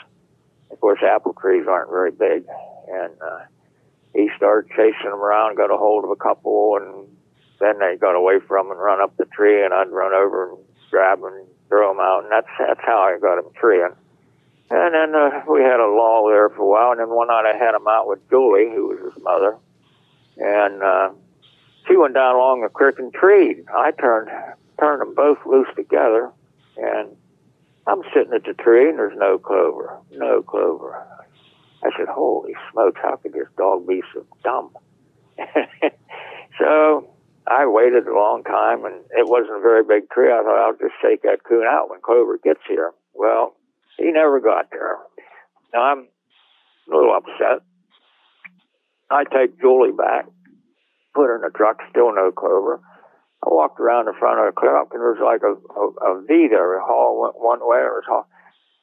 Of course, apple trees aren't very big, and uh, he started chasing them around, got a hold of a couple, and then they got away from him and run up the tree, and I'd run over and grab them and throw them out, and that's that's how I got him treeing. And then uh, we had a lull there for a while, and then one night I had him out with Julie, who was his mother, and uh, she went down along the creek and treed. I turned turned them both loose together, and I'm sitting at the tree, and there's no clover, no clover. I said, "Holy smokes! How could this dog be so dumb?" so I waited a long time, and it wasn't a very big tree. I thought I'll just take that coon out when Clover gets here. Well, he never got there. Now I'm a little upset. I take Julie back, put her in the truck, still no Clover. I walked around the front of the truck, and there's like a, a, a V there. A hall went one way, and there's hall.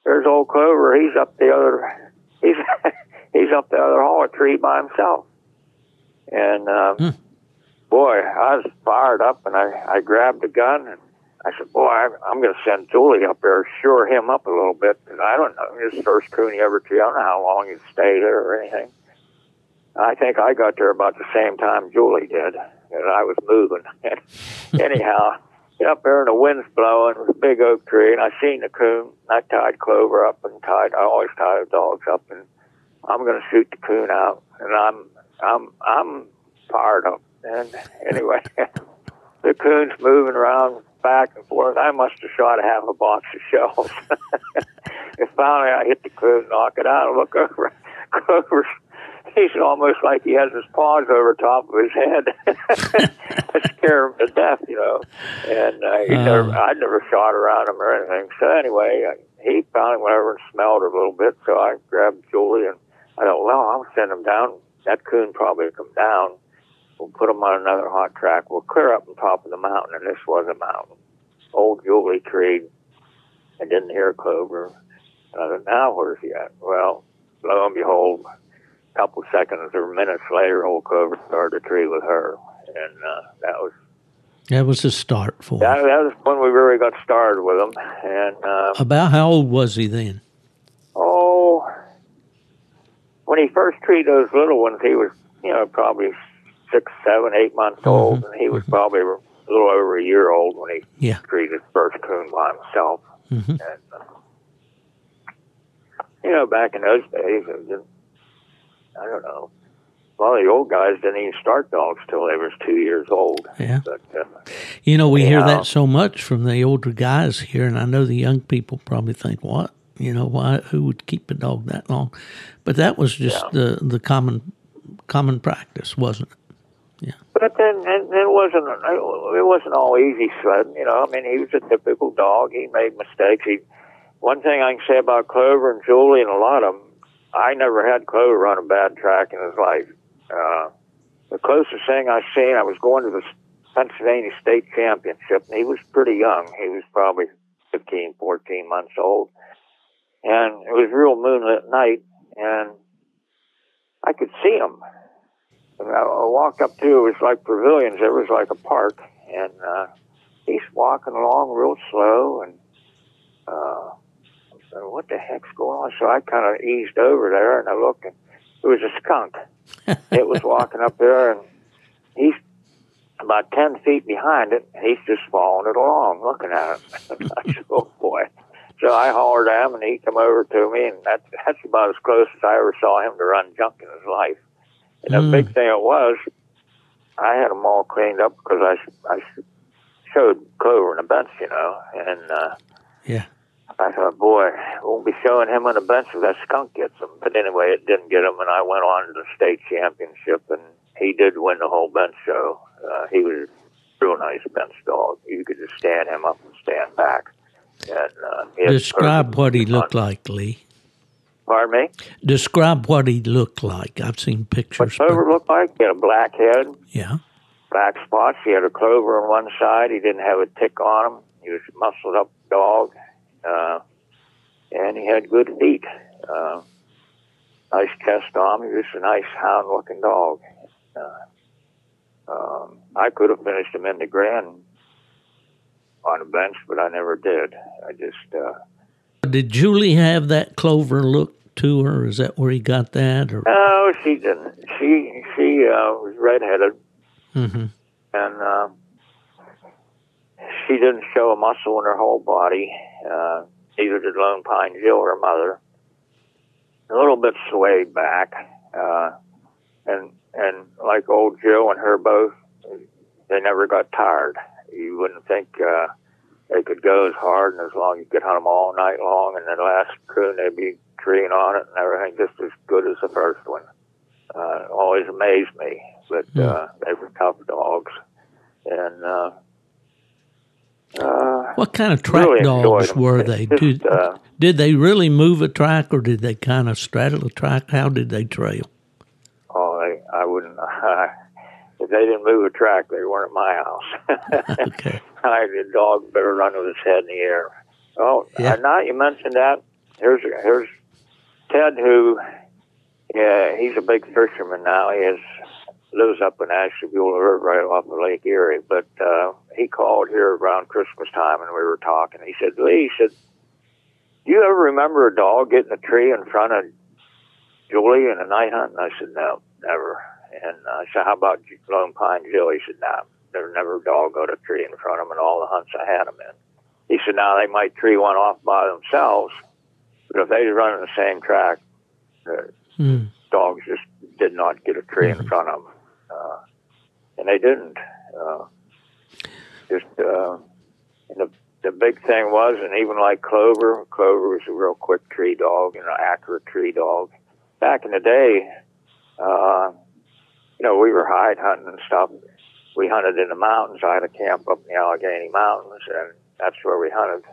There's old Clover. He's up the other. He's he's up the other hall, a tree by himself. And um, boy, I was fired up, and I I grabbed a gun and I said, "Boy, I, I'm going to send Julie up there, shore him up a little bit, because I don't know his first coon he ever treed. I don't know how long he'd stay there or anything." I think I got there about the same time Julie did, and I was moving. Anyhow, get up there and the wind's blowing, it was a big oak tree, and I seen the coon. I tied Clover up and tied. I always tie the dogs up, and I'm going to shoot the coon out, and I'm I'm I'm fired up. And anyway, the coon's moving around back and forth. I must have shot a half a box of shells. and finally, I hit the coon, knock it out, and look over. Clover's He's almost like he has his paws over top of his head. I scare him to death, you know. And uh, he Oh. never, I never shot around him or anything. So anyway, I, he finally went over and smelled it a little bit. So I grabbed Julie and I thought, well, I'll send him down. That coon probably come down. We'll put him on another hot track. We'll clear up on top of the mountain, and this was a mountain. Old Julie treed. I didn't hear Clover. And I thought, now where's he at? Well, lo and behold, a couple seconds or minutes later, old Clover started to tree with her, and uh, that was That was the start for that, him. that was when we really got started with him. And uh, About how old was he then? oh, when he first treated those little ones, he was you know probably six, seven, eight months old, and he was probably a little over a year old when he Yeah. treated his first coon by himself. Mhm. And, uh, you know, back in those days, it was just, I don't know. A lot of the old guys didn't even start dogs till they was two years old. Yeah. But uh, You know, we hear Yeah. that so much from the older guys here, and I know the young people probably think, "What? You know, why? Who would keep a dog that long?" But that was just the the common common practice, wasn't it? But then, and it wasn't it wasn't all easy sledding. You know, I mean, he was a typical dog. He made mistakes. He one thing I can say about Clover and Julie and a lot of them, I never had Clover on a bad track in his life. Uh, the closest thing I seen, I was going to the Pennsylvania State Championship, and he was pretty young. He was probably 15, 14 months old, and it was real moonlit night, and I could see him. And I, I walked up to it was like pavilions. It was like a park, and uh, he's walking along real slow, and uh, I said, "What the heck's going on?" So I kind of eased over there, and I looked, and it was a skunk. it was walking up there, and he's about ten feet behind it, and he's just following it along, looking at it. I said, "Oh boy." So I hollered at him, and he come over to me, and that's that's about as close as I ever saw him to run junk in his life. And the Mm. big thing it was, I had them all cleaned up because I I showed Clover in the bench, you know, and uh, Yeah. I thought, boy, won't be showing him on the bench if that skunk gets him. But anyway, it didn't get him, and I went on to the state championship, and he did win the whole bench show. Uh, he was a real nice bench dog. You could just stand him up and stand back. And uh, Describe what he looked like, Lee. Pardon me. Describe what he looked like. I've seen What pictures. Clover But, looked like? He had a black head, yeah. black spots. He had a clover on one side. He didn't have a tick on him. He was a muscled up dog, uh, and he had good feet. Uh, nice chest on him. He was a nice hound looking dog. Uh, um, I could have finished him in the grand on the bench, but I never did. I just uh, Did Julie have that clover look to her? Is that where he got that? Or no, she didn't. She she uh, was redheaded. hmm and uh, she didn't show a muscle in her whole body. Uh, neither did Lone Pine Jill, her mother. A little bit swayed back, uh, and and like old Jill and her both, they never got tired. You wouldn't think uh, they could go as hard and as long. You could hunt them all night long, and then last coon they'd be treeing on it and everything just as good as the first one. Uh, it always amazed me, but uh, they were tough dogs, and uh, uh, What kind of track really dogs were they? just, Did, uh, did they really move a track, or did they kind of straddle a track? How did they trail? oh, they, I wouldn't. Uh, if they didn't move a track, they weren't at my house. Okay. I the dog better run with his head in the air. Oh, Yeah. uh, now you mentioned that. Here's here's Ted, who yeah, he's a big fisherman now. He has lives up in Ashtabula River, right off of Lake Erie. But uh, he called here around Christmas time, and we were talking. He said, "Lee," he said, "Do you ever remember a dog getting a tree in front of Julie in a night hunt?" And I said, "No, never." And I said, "How about Lone Pine Jill?" He said, "No, there never a dog got a tree in front of him in all the hunts I had him in." He said, "Now they might tree one off by themselves, but if they run in the same track, the Hmm. dogs just did not get a tree in front of them, uh, and they didn't. Uh, just uh, and the the big thing was, and even like Clover, Clover was a real quick tree dog and an accurate tree dog. Back in the day, uh, you know, we were hide hunting and stuff. We hunted in the mountains. I had a camp up in the Allegheny Mountains, and that's where we hunted.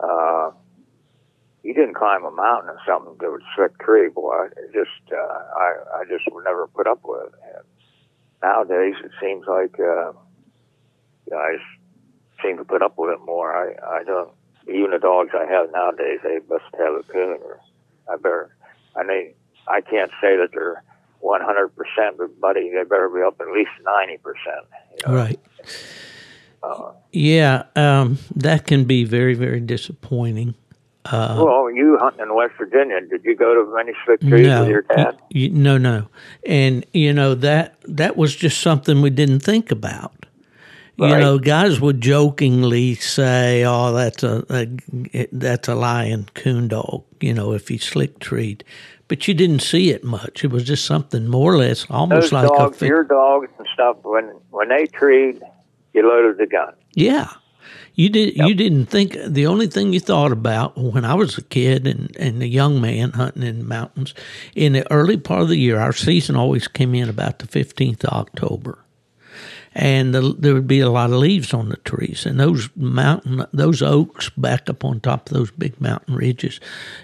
Uh, you didn't climb a mountain or something that would slick tree, boy. It just, uh, I, I just would never put up with it. And nowadays, it seems like uh, guys seem to put up with it more. I, I don't. Even the dogs I have nowadays, they must have a coon, or I better. I mean, I can't say that they're 100%, but buddy, they better be up at least 90%. You know? Right. Uh, yeah, um, that can be very, very disappointing. Uh, well, you hunting in West Virginia, did you go to many slick trees no, with your dad? Y- no, no, and you know that that was just something we didn't think about. Right. You know, guys would jokingly say, "Oh, that's a, a that's a lion coon dog." You know, if he slick treed, but you didn't see it much. It was just something more or less almost Those like dogs, a your dogs and stuff. When when they treed, you loaded the gun. Yeah, you did. Yep. You didn't think the only thing you thought about when I was a kid and, and a young man hunting in the mountains in the early part of the year. Our season always came in about the fifteenth of October, and the, there would be a lot of leaves on the trees. And those mountain, those oaks back up on top of those big mountain ridges,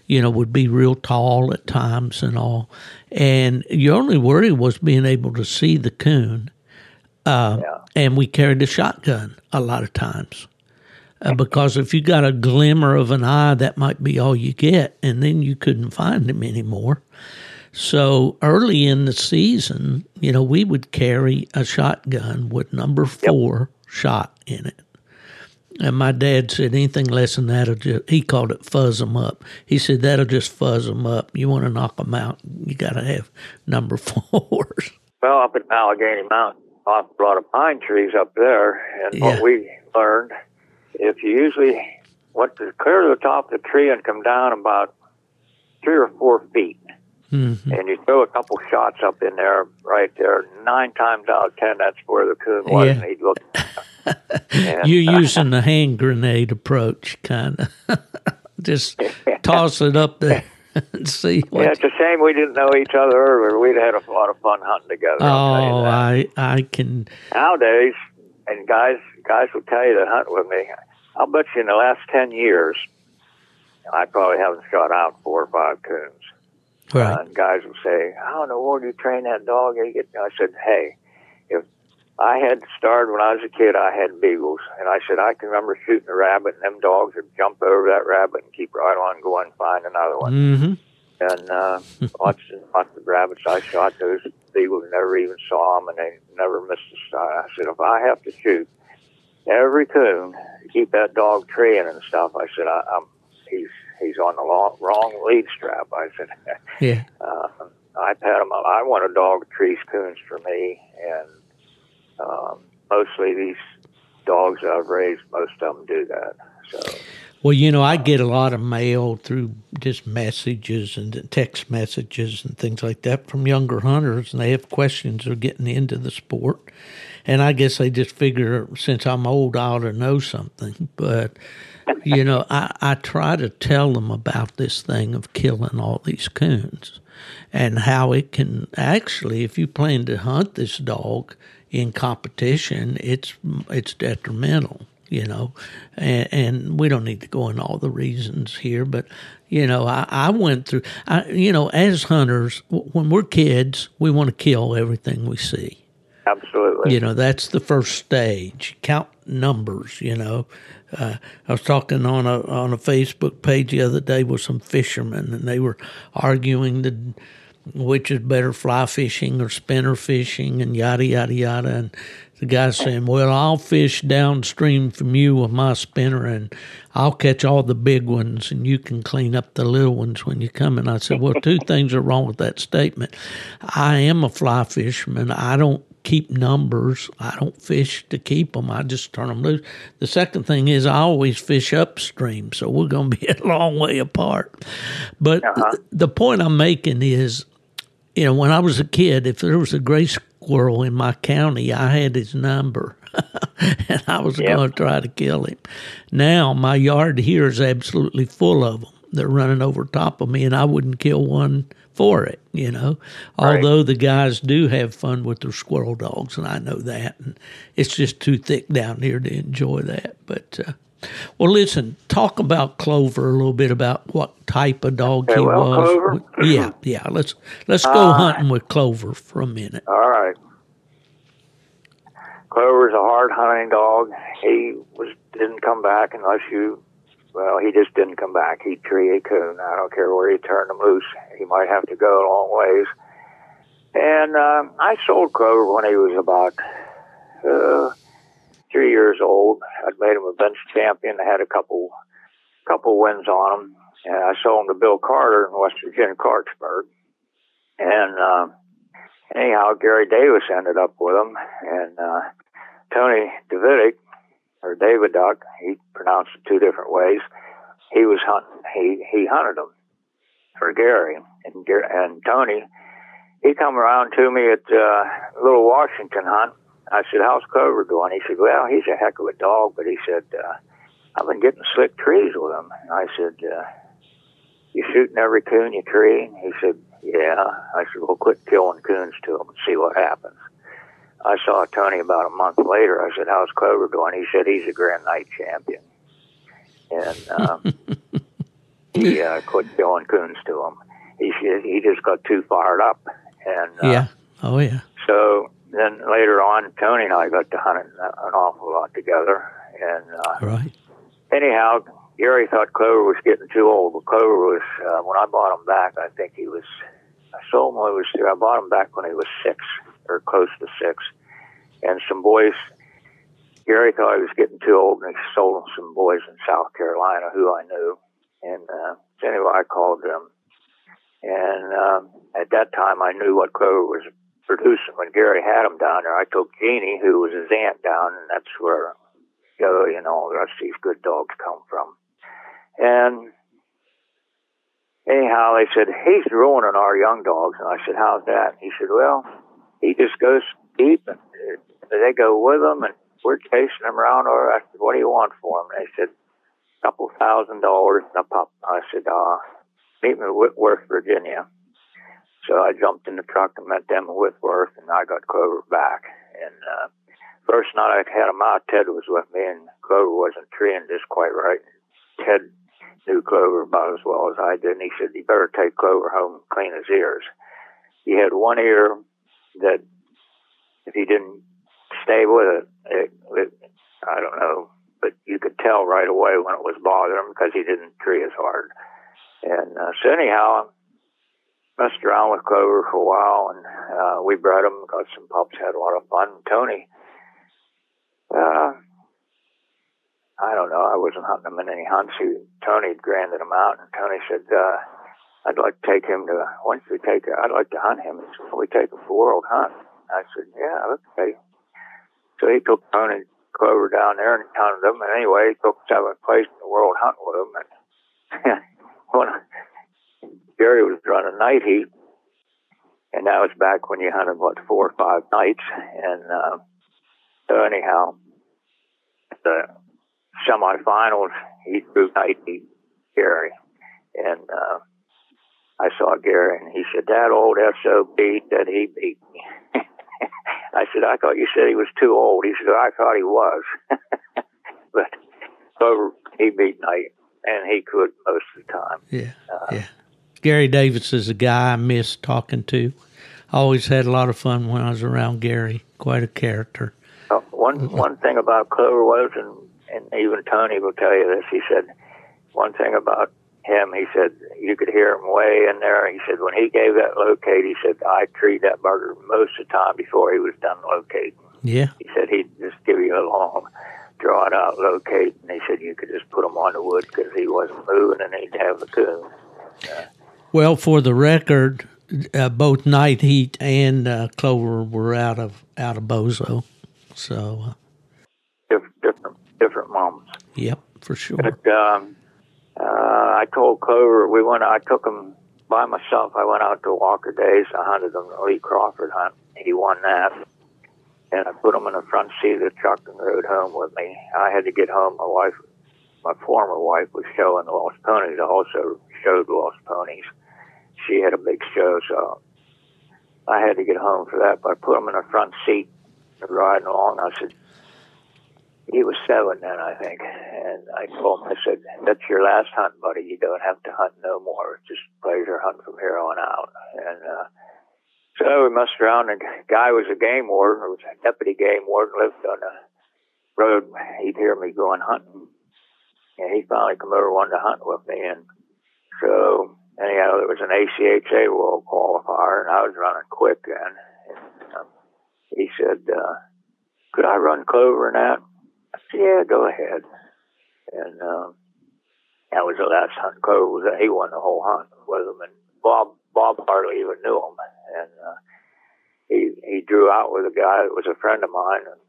you know, would be real tall at times and all. And your only worry was being able to see the coon. Uh, yeah. And we carried a shotgun a lot of times uh, because if you got a glimmer of an eye, that might be all you get, and then you couldn't find him anymore. So early in the season, you know, we would carry a shotgun with number four yep. shot in it. And my dad said anything less than that, just, he called it fuzz them up. He said that'll just fuzz them up. You want to knock them out, you got to have number fours. Well, up in Allegheny Mountain, a lot of pine trees up there, and yeah. what we learned if you usually want to clear to the top of the tree and come down about three or four feet, mm-hmm. and you throw a couple shots up in there, right there, nine times out of ten, that's where the coon was, yeah. and he'd look. You're using the hand grenade approach, kind of. Just toss it up there. and see. yeah, it's a shame we didn't know each other earlier. We'd had a lot of fun hunting together. Oh, I I can. Nowadays, and guys guys will tell you to hunt with me. I'll bet you in the last 10 years, I probably haven't shot out four or five coons. Right. Uh, and guys will say, "How in the world do you train that dog?" I said, "Hey, if I had started when I was a kid, I had beagles, and I said I can remember shooting a rabbit, and them dogs would jump over that rabbit and keep right on going, and find another one. Mm-hmm. And uh, lots and lots of rabbits I shot, those beagles never even saw them, and they never missed a shot. I said, if I have to shoot every coon to keep that dog treeing and stuff. I said, I, I'm he's he's on the long, wrong lead strap. I said, yeah. Uh, I pat him. I want a dog trees coons for me, and um, mostly these dogs I've raised, most of them do that. So. Well, you know, I get a lot of mail through just messages and text messages and things like that from younger hunters, and they have questions of getting into the sport and I guess they just figure since I'm old, I ought to know something. But you know, I, I try to tell them about this thing of killing all these coons and how it can actually, if you plan to hunt this dog in competition, it's it's detrimental. You know, and, and we don't need to go into all the reasons here, but you know, I, I went through. I, you know, as hunters, when we're kids, we want to kill everything we see Absolutely. You know, that's the first stage. Count numbers. You know, uh, I was talking on a on a Facebook page the other day with some fishermen, and they were arguing the which is better, fly fishing or spinner fishing, and yada yada yada. And the guy saying, "Well, I'll fish downstream from you with my spinner, and I'll catch all the big ones, and you can clean up the little ones when you come." And I said, "Well, two things are wrong with that statement. I am a fly fisherman. I don't keep numbers. I don't fish to keep them. I just turn them loose. The second thing is I always fish upstream, so we're going to be a long way apart. But uh-huh. the point I'm making is, you know, when I was a kid, if there was a gray squirrel in my county, I had his number. and I was yep. going to try to kill him. Now my yard here is absolutely full of them. They're running over top of me, and I wouldn't kill one for it, you know. Right. Although the guys do have fun with their squirrel dogs, and I know that, and it's just too thick down here to enjoy that. But uh, well, listen, talk about Clover a little bit about what type of dog Okay, he well, was. Clover- Yeah, yeah. Let's let's go Uh, hunting with Clover for a minute. All right. Clover's a hard hunting dog. He was didn't come back unless you. Well, he just didn't come back. He'd tree a coon. I don't care where you turned him loose. He might have to go a long ways. And um, I sold Clover when he was about uh, three years old. I'd made him a bench champion. I had a couple couple wins on him, and I sold him to Bill Carter in West Virginia, Clarksburg. And uh, anyhow, Gary Davis ended up with him, and uh, Tony Davidic, or David Duck, he pronounced it two different ways. He was hunting. He he hunted him for Gary, and and Tony. He come around to me at uh, little Washington hunt. I said, "How's Clover doing?" He said, "Well, he's a heck of a dog, but he said uh, I've been getting slick trees with him." And I said, uh, "You shooting every coon you tree?" He said, "Yeah." I said, "Well, quit killing coons to him and see what happens." I saw Tony about a month later. I said, "How's Clover doing?" He said, "He's a Grand Night champion," and um, he uh, quit killing coons to him. He said he just got too fired up, and uh, yeah. Oh yeah. so then later on, Tony and I got to hunt an an awful lot together. And uh, Right. anyhow, Gary thought Clover was getting too old. But Clover was, uh, when I bought him back, I think he was, I sold him when he was, I bought him back when he was six or close to six. And some boys, Gary thought he was getting too old and he sold him some boys in South Carolina who I knew. And uh, so anyway, I called them. And um, at that time, I knew what Clover was producing. When Gary had him down there, I took Jeannie, who was his aunt, down, and that's where Joey and all the rest of these good dogs come from. And anyhow, they said, he's ruining our young dogs. And I said, how's that? He said, well, he just goes deep and uh, they go with him and we're chasing him around. Or I said, what do you want for him? And they said, a couple thousand dollars. And I, popped, I said, uh, meet me in Whitworth, Virginia. So I jumped in the truck and met them in Whitworth and I got Clover back. And, uh, first night I had him out, Ted was with me and Clover wasn't treeing just quite right. Ted knew Clover about as well as I did, and he said, "You better take Clover home and clean his ears." He had one ear that, if he didn't stay with it, it, it I don't know, but you could tell right away when it was bothering him because he didn't tree as hard. And uh, so anyhow, I messed around with Clover for a while, and uh, we bred him, got some pups, had a lot of fun. Tony, uh, I don't know. I wasn't hunting him in any hunts. He, Tony had granted him out, and Tony said, uh, "I'd like to take him to. Once we take, I'd like to hunt him." He said, "Can we take him for World Hunt?" I said, "Yeah, okay." So he took Tony Clover down there and hunted him. And anyway, he took seventh place in the World Hunt with him. And when Gary was running night heat, and that was back when you hunted what four or five nights. And uh, so anyhow, the semifinals, he threw night heat Gary, and uh, I saw Gary, and he said, "That old sob that he beat me." I said, "I thought you said he was too old." He said, "I thought he was," but so he beat Knight, and he could most of the time. Yeah. Uh, yeah. Gary Davis is a guy I miss talking to. I always had a lot of fun when I was around Gary. Quite a character. Uh, one one thing about Clover was, and and even Tony will tell you this. He said one thing about him. He said you could hear him way in there. He said when he gave that locate, he said I treat that burger most of the time before he was done locating. Yeah. He said he'd just give you a long, draw it out locate, and he said you could just put him on the wood because he wasn't moving, and he'd have the coon. Well, for the record, uh, both Night Heat and uh, Clover were out of out of Bozo. So, uh, Different, different, different moments. yep, for sure. But um, uh, I told Clover we went. I took him by myself. I went out to Walker Days. I hunted him the Lee Crawford hunt. He won that, and I put him in the front seat of the truck and rode home with me. I had to get home. My wife, my former wife, was showing the Lost Ponies. I also showed Lost Ponies. she had a big show, so I had to get home for that. But I put him in the front seat, riding along. I said, he was seven then, I think, and I told him, I said, "That's your last hunt, buddy. You don't have to hunt no more. Just pleasure hunting from here on out." And uh, so we messed around. The guy was a game warden, or was a deputy game warden, lived on the road. He'd hear me going hunting, and he finally come over wanted to hunt with me. And so anyhow, there was an ACHA world qualifier, and I was running quick then. And, um, he said, uh, "Could I run Clover in that?" "Yeah, go ahead." And um, that was the last hunt. Clover was he won the whole hunt with him, and Bob Bob hardly even knew him, and uh, he he drew out with a guy that was a friend of mine, and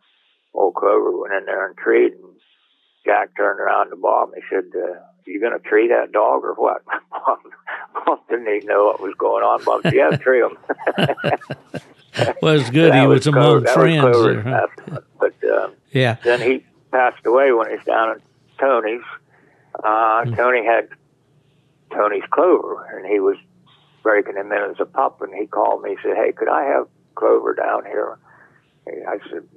old Clover went in there and treed, and Jack turned around to Bob and he said, uh, are "You going to tree that dog or what?" Bob, Bob didn't even know what was going on. Bob said, "Yeah, tree him." well, it's good he was, was among Clover, friends. Was there, huh? but uh, Yeah. then he passed away when he was down at Tony's. Uh, Hmm. Tony had Tony's Clover, and he was breaking him in as a pup, and he called me. He said, "Hey, could I have Clover down here?" And I said,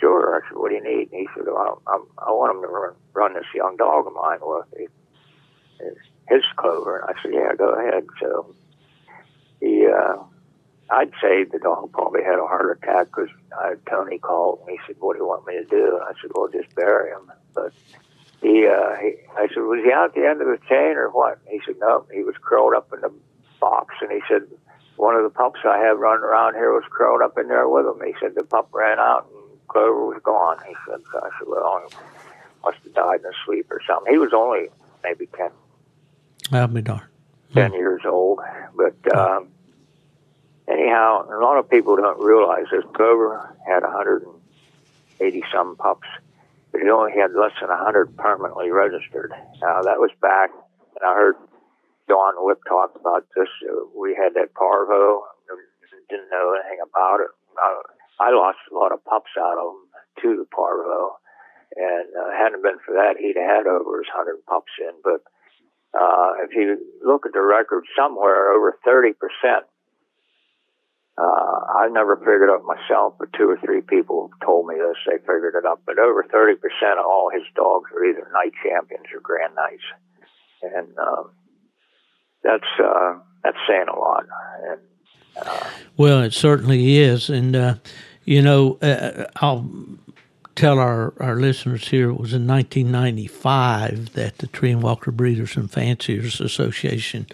"Sure." I said, "What do you need?" And he said, well, I'm, "I want him to run, run this young dog of mine with me, his, his Clover." And I said, "Yeah, go ahead." So he, uh, I'd say the dog probably had a heart attack because Tony called and he said, "What do you want me to do?" And I said, "Well, just bury him." But he, uh, he, I said, "Was he out at the end of the chain or what?" And he said, "No, he was curled up in the box." And he said, "One of the pups I have running around here was curled up in there with him." He said, "The pup ran out and Clover was gone." He said, so "I said, well, he must have died in his sleep or something." He was only maybe 10, I'll be darned. 10 years old, but. Um, Anyhow, a lot of people don't realize this. Clover had 180 some pups, but he only had less than 100 permanently registered. Now, that was back, and I heard Don Whip talk about this. Uh, we had that parvo, didn't know anything about it. I, lost a lot of pups out of him to the parvo, and uh, hadn't been for that, he'd had over his 100 pups in. But uh, if you look at the record, somewhere over 30 percent uh, I never figured it up myself, but two or three people have told me this. They figured it up. But over 30% of all his dogs are either night champions or grand nights. And um, that's uh, that's saying a lot. And uh, Well, it certainly is, and uh, you know, uh, I'll tell our, our listeners here it was in 1995 that the Treeing Walker Breeders and Fanciers Association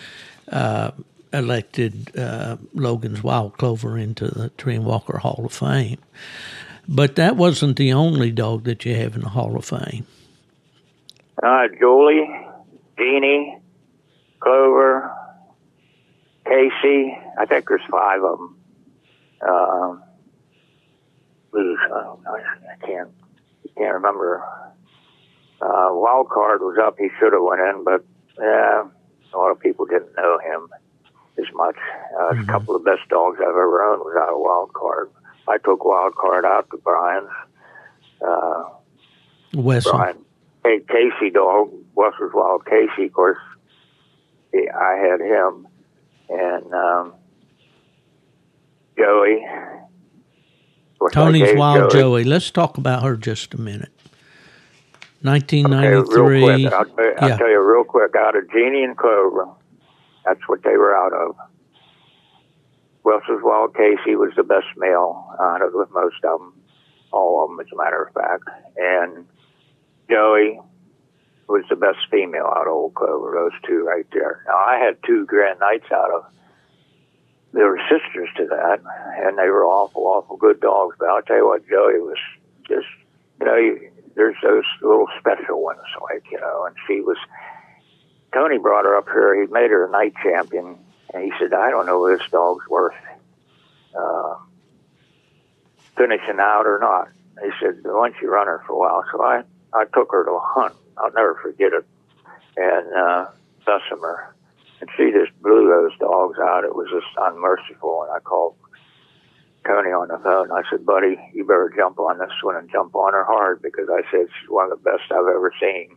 uh, elected uh, Logan's Wild Clover into the Treeing Walker Hall of Fame. But that wasn't the only dog that you have in the Hall of Fame. uh, Julie, Jeannie, Clover, Casey. I think there's five of them. Um, I can't can't remember. Uh, wild card was up. He should have went in, but yeah, a lot of people didn't know him as much. Uh, A couple of the best dogs I've ever owned was out of wild card. I took wild card out to Brian's. Uh, Wesson. Brian, hey, Casey dog, Westers Wild Casey, of course, he, I had him, and um, Joey. Of course, I Tony's Wild Joey. Let's talk about her just a minute. Okay, real 1993. quick. I'll, tell you, I'll yeah. tell you real quick. Out of Genie and Clover, that's what they were out of. Westers Wild Casey was the best male out of with most of them, all of them, as a matter of fact. And Joey was the best female out of Old Clover. Those two right there. Now I had two Grand Nights out of. They were sisters to that, and they were awful, awful good dogs. But I'll tell you what, Joey was just, you know, you, there's those little special ones, like you know, and she was. Tony brought her up here. He made her a night champion, and he said, "I don't know if this dog's worth uh, finishing out or not." He said, "Why don't you run her for a while?" So I, I took her to a hunt. I'll never forget it, and uh, Bessemer, and she just blew those dogs out. It was just unmerciful, and I called Tony on the phone. I said, "Buddy, you better jump on this one and jump on her hard because I said she's one of the best I've ever seen."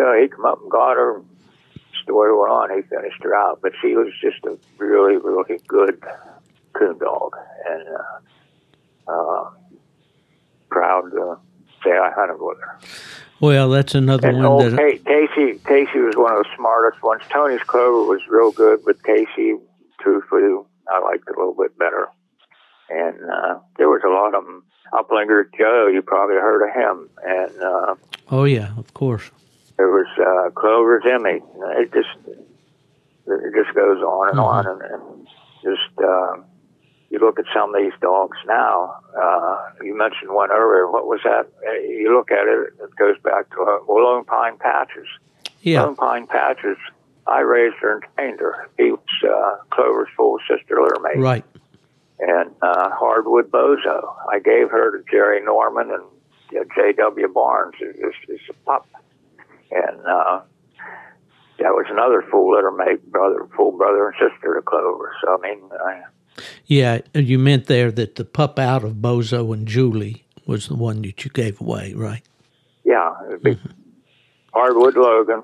So he come up and got her, story went on, he finished her out. But she was just a really, really good coon dog, and uh, uh, proud to say I hunted with her. Well, that's another And one old that Ca- Casey, Casey was one of the smartest ones. Tony's Clover was real good, but Casey, truthfully, I liked a little bit better. And uh, there was a lot of them. Uplinger Joe, you probably heard of him, and uh, Oh yeah, of course. Uh, Clover's Emmy. It just it just goes on and on, and, and just uh, you look at some of these dogs now. Uh, you mentioned one earlier. What was that? Uh, You look at it; it goes back to uh, Lone Pine Patches. Yeah. Lone Pine Patches. I raised her and trained her. He was uh, Clover's full sister littermate Right. and uh, Hardwood Bozo. I gave her to Jerry Norman and uh, J.W. Barnes as, as a pup. And uh, that was another full litter mate, brother, full brother and sister to Clover. So, I mean, I, Yeah, you meant there that the pup out of Bozo and Julie was the one that you gave away, right? yeah, be Hardwood Logan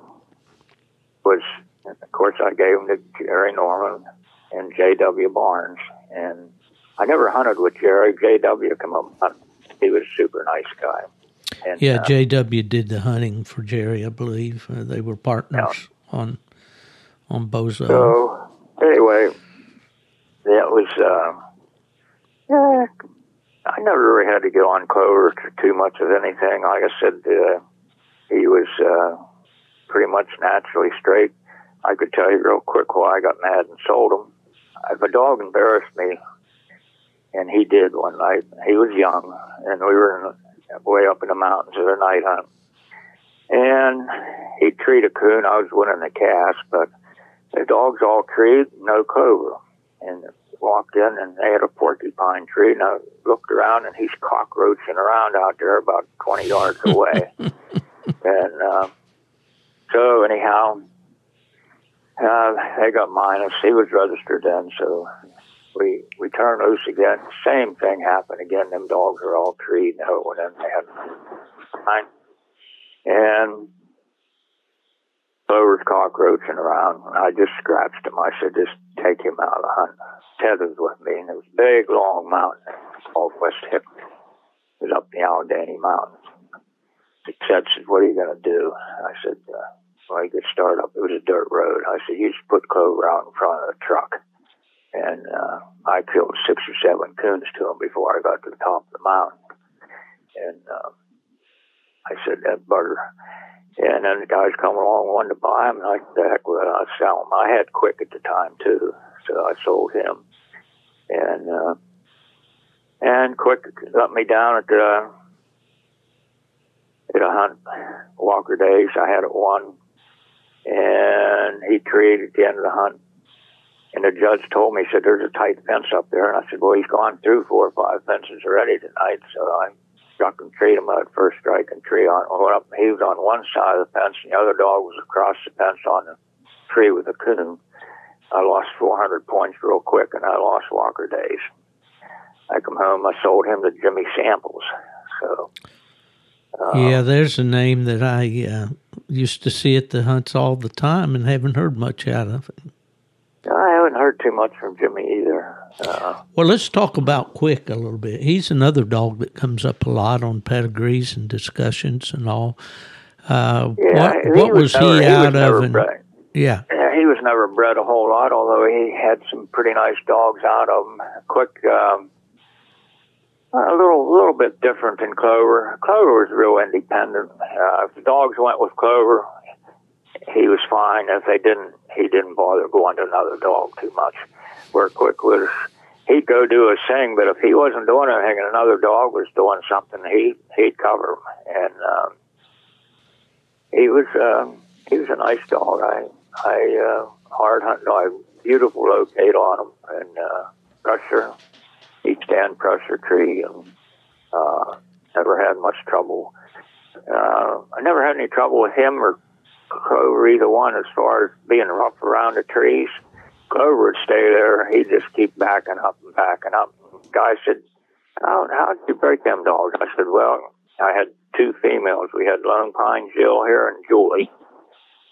was, of course, I gave him to Jerry Norman and J.W. Barnes. And I never hunted with Jerry. J.W. come up. He was a super nice guy. And, Yeah, uh, J.W. did the hunting for Jerry, I believe. Uh, they were partners on on Bozo. So anyway, that was. Uh, yeah, I never really had to get on Clover to too much of anything. Like I said, uh, he was uh, pretty much naturally straight. I could tell you real quick why I got mad and sold him. If a dog embarrassed me, and he did one night, he was young, and we were in, way up in the mountains at a night hunt. And he treed a coon. I was winning the cast, but the dogs all treed, no clover. And walked in, and they had a porcupine tree, and I looked around, and he's cockroaching around out there about 20 yards away. and uh, so, anyhow, uh, they got minus. He was registered then, so we we turned loose again. Same thing happened again. Them dogs are all treed. No one in. They had fine. And Clover's cockroaching around. And I just scratched him. I said, just take him out of the hunt. Tethered with me. And it was a big, long mountain called West Hip. It was up the Allegheny Mountains. He said, what are you going to do? I said, uh, well, you could start up. It was a dirt road. I said, you just put Clover out in front of the truck. And uh, I killed six or seven coons to him before I got to the top of the mountain. And uh, I said, that butter. And then the guys come along, wanted to buy him, and I said, heck it, I'll sell him. I had Quick at the time, too, so I sold him. And uh, and Quick let me down at the at a hunt, Walker Days. I had it one, and he at the end of the hunt. And the judge told me, he said, there's a tight fence up there. And I said, well, he's gone through four or five fences already tonight. So I struck and treed him at first strike and tree on. Went up, he was on one side of the fence, and the other dog was across the fence on the tree with a coon. I lost 400 points real quick, and I lost Walker Days. I come home, I sold him to Jimmy Samples. So, uh, yeah, there's a name that I uh, used to see at the hunts all the time and haven't heard much out of it. I haven't heard too much from Jimmy either. Uh, Well, let's talk about Quick a little bit. He's another dog that comes up a lot on pedigrees and discussions and all. Uh, yeah, what he what was, never, he was out never of? And, yeah, Yeah, he was never bred a whole lot, although he had some pretty nice dogs out of him. Quick, um, a little, little bit different than Clover. Clover was real independent. Uh, if the dogs went with Clover, he was fine. If they didn't, he didn't bother going to another dog too much. Where Quick was, he'd go do his thing, but if he wasn't doing anything and another dog was doing something, he he'd cover him. And um, he was um, he was a nice dog. I I uh, hard hunt dog, beautiful locate on him, and uh, pressure, he'd stand pressure tree, and uh, never had much trouble. Uh, I never had any trouble with him or Clover, either one, as far as being rough around the trees. Clover would stay there. He'd just keep backing up and backing up. Guy said, how, how did you break them dogs? I said, well, I had two females. We had Lone Pine Jill here and Julie.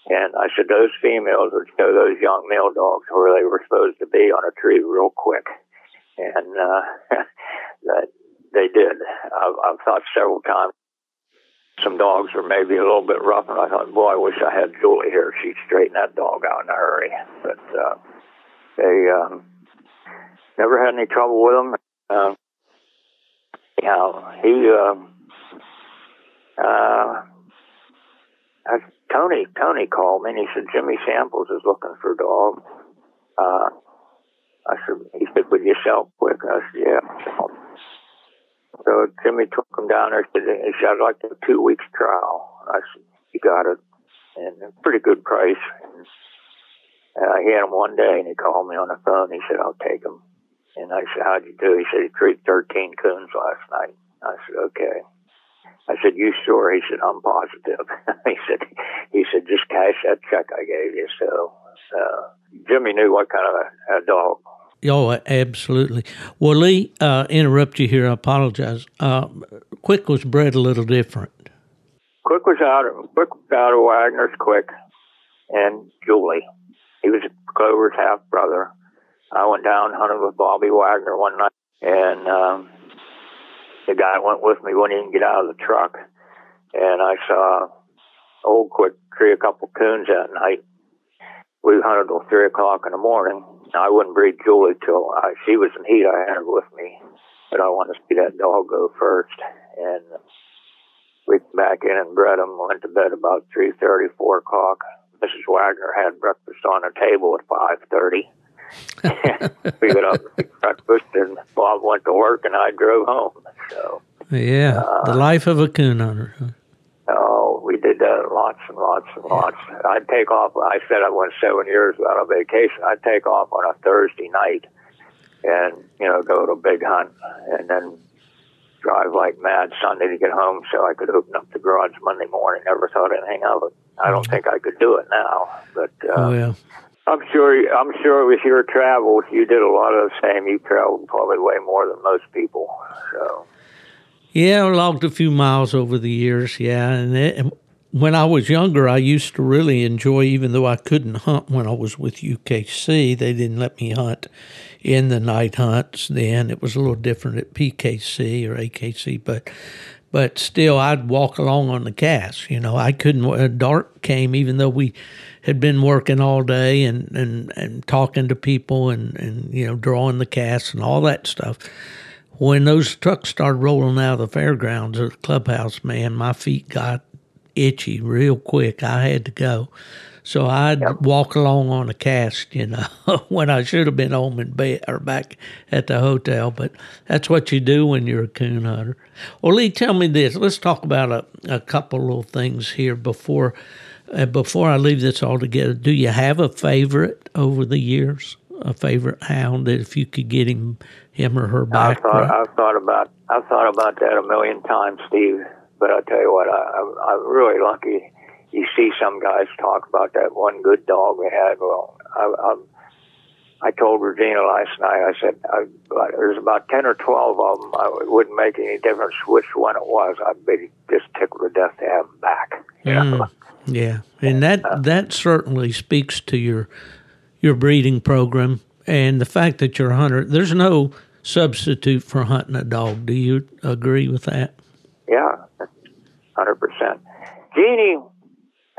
And I said those females would show those young male dogs where they were supposed to be on a tree real quick, and uh, that they did. I've, I've thought several times some dogs were maybe a little bit rough, and I thought, boy, I wish I had Julie here. She'd straighten that dog out in a hurry. But uh, they um, never had any trouble with him. Uh, anyhow, he, uh, uh, I, Tony, Tony called me and he said Jimmy Samples is looking for a dog. Uh, I said, he said, would you sell quick? I said, yeah. So Jimmy took him down there. Said, he said, I'd like a two weeks trial. I said, you got it. And a pretty good price. And, uh, he had him one day and he called me on the phone. He said, I'll take him. And I said, how'd you do? He said, he treated 13 coons last night. I said, okay. I said, you sure? He said, I'm positive. he said, he said, just cash that check I gave you. So, uh, Jimmy knew what kind of a, a dog Oh, absolutely. Well, Lee, uh, interrupt you here. I apologize. Uh, Quick was bred a little different. Quick was out. Of, Quick was out of Wagner's Quick, and Julie. He was Clover's half brother. I went down hunting with Bobby Wagner one night, and um, the guy went with me when he didn't get out of the truck, and I saw old Quick tree a couple coons that night. We hunted till three o'clock in the morning I wouldn't breed Julie till I, she was in heat. I had her with me, but I wanted to see that dog go first. And we came back in and bred him. Went to bed about three thirty, four o'clock. Mrs. Wagner had breakfast on the table at five thirty. we got up and breakfast, and Bob went to work, and I drove home. So yeah, uh, the life of a coon hunter. Did that lots and lots and lots. I'd take off. I said I went seven years without a vacation. I'd take off on a Thursday night, and you know, go to a big hunt, and then drive like mad Sunday to get home so I could open up the garage Monday morning. Never thought anything of it. I don't think I could do it now, but uh, oh yeah. I'm sure. I'm sure with your travels, you did a lot of the same. You traveled probably way more than most people. So yeah, I logged a few miles over the years. Yeah, and, it, and when I was younger, I used to really enjoy, even though I couldn't hunt when I was with UKC. They didn't let me hunt in the night hunts then. It was a little different at PKC or AKC, but but still, I'd walk along on the cast. You know, I couldn't. Uh, dark came, even though we had been working all day and and and talking to people and and you know drawing the cast and all that stuff when those trucks started rolling out of the fairgrounds or the clubhouse, man, my feet got itchy real quick. I had to go. So I'd yep. walk along on a cast, you know, when I should have been home in bed or back at the hotel. But that's what you do when you're a coon hunter. Well, Lee, tell me this. Let's talk about a, a couple little things here before uh, before I leave this all together. Do you have a favorite over the years? A favorite hound that if you could get him him or her back. I've thought, I've thought about I've thought about that a million times, Steve. But I'll tell you what, I, I'm, I'm really lucky. You see some guys talk about that one good dog we had. Well, I, I'm, I told Regina last night. I said I, there's about ten or twelve of them. I, it wouldn't make any difference which one it was. I'd be just tickled to death to have them back. Mm, yeah, and that uh, that certainly speaks to your your breeding program and the fact that you're a hunter. There's no substitute for hunting a dog. Do you agree with that? Yeah, hundred percent. Jeannie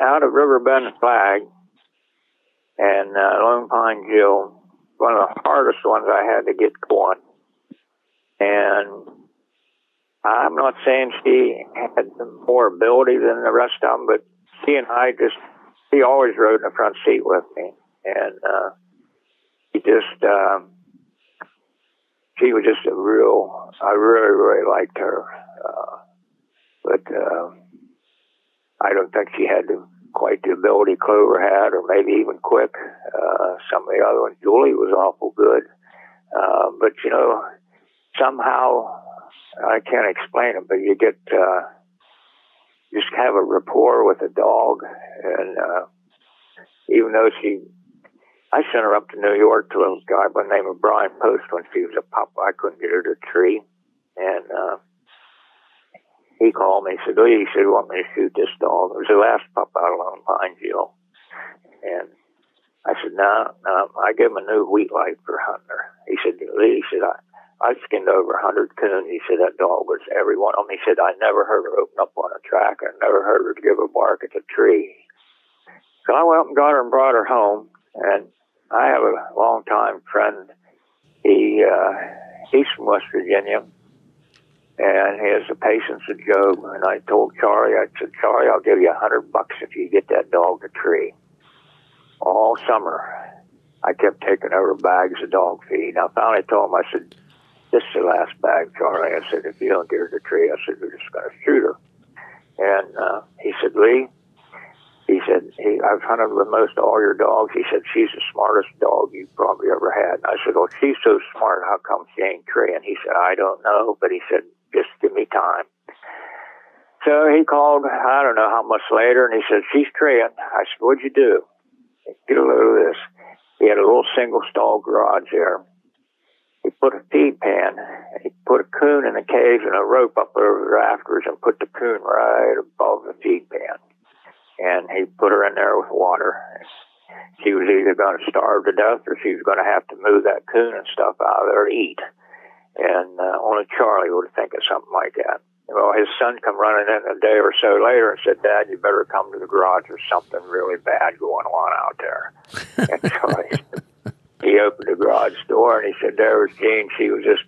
out of Riverbend Flag and uh, Lone Pine Jill, one of the hardest ones I had to get going. And I'm not saying she had more ability than the rest of them, but she and I just, she always rode in the front seat with me. And uh, she just, um, she was just a real. I really, really liked her, uh, but uh, I don't think she had the, quite the ability Clover had, or maybe even quick. Uh, some of the other ones, Julie was awful good, uh, but you know, somehow I can't explain it, but you get uh, just have a rapport with a dog, and uh, even though she I sent her up to New York to a guy by the name of Brian Post when she was a pup. I couldn't get her to tree. And uh, he called me. He said, Oh, he said, want me to shoot this dog? It was the last pup out of Lone Pine And I said, no, no. I gave him a new wheat light for hunting her. He said, Lee, he said, I, I skinned over a hundred coons. He said that dog was every one of them. He said I never heard her open up on a track. I never heard her give a bark at a tree. So I went up and got her and brought her home. And I have a long time friend. He uh, he's from West Virginia, and has the patience of Job. And I told Charlie, I said, Charlie, I'll give you a hundred bucks if you get that dog a tree. All summer, I kept taking over bags of dog feed. I finally told him, I said, this is the last bag, Charlie. I said, if you don't get her the tree, I said, we're just going to shoot her. And uh, he said, Lee, he said, he, I've hunted with most all your dogs. He said, she's the smartest dog you've probably ever had. And I said, well, she's so smart. How come she ain't treeing? He said, I don't know. But he said, just give me time. So he called, I don't know how much later, and he said, she's treeing. I said, what'd you do? Get a load of this. He had a little single stall garage there he put a feed pan and he put a coon in a cage and a rope up over the rafters and put the coon right above the feed pan. And he put her in there with water. She was either going to starve to death or she was going to have to move that coon and stuff out of there to eat. And uh, only Charlie would think of something like that. Well, his son come running in a day or so later and said, Dad, you better come to the garage. There's something really bad going on out there. and Charlie he opened the garage door and he said, there was Jean. She was just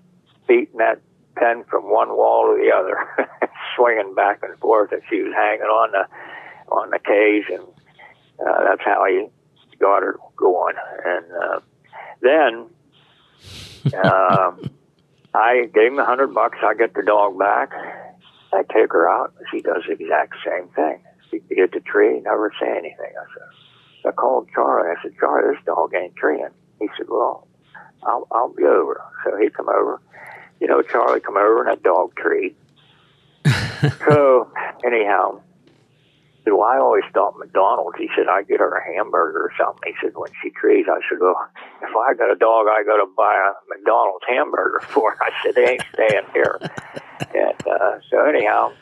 beating that pen from one wall to the other, swinging back and forth, and she was hanging on the on the cage, and uh, that's how he got her going. And uh, then uh, I gave him a hundred bucks. I get the dog back. I take her out. She does the exact same thing. She hit the tree, never say anything. I said, I called Charlie. I said, Charlie, this dog ain't treeing. He said, "Well, I'll I'll be over." So he come over. You know, Charlie come over and a dog treat. so anyhow, so I always thought McDonald's. He said I get her a hamburger or something. He said when she trees, I said, "Well, if I got a dog, I got to buy a McDonald's hamburger for." Her. I said, "They ain't staying here." and uh, so anyhow,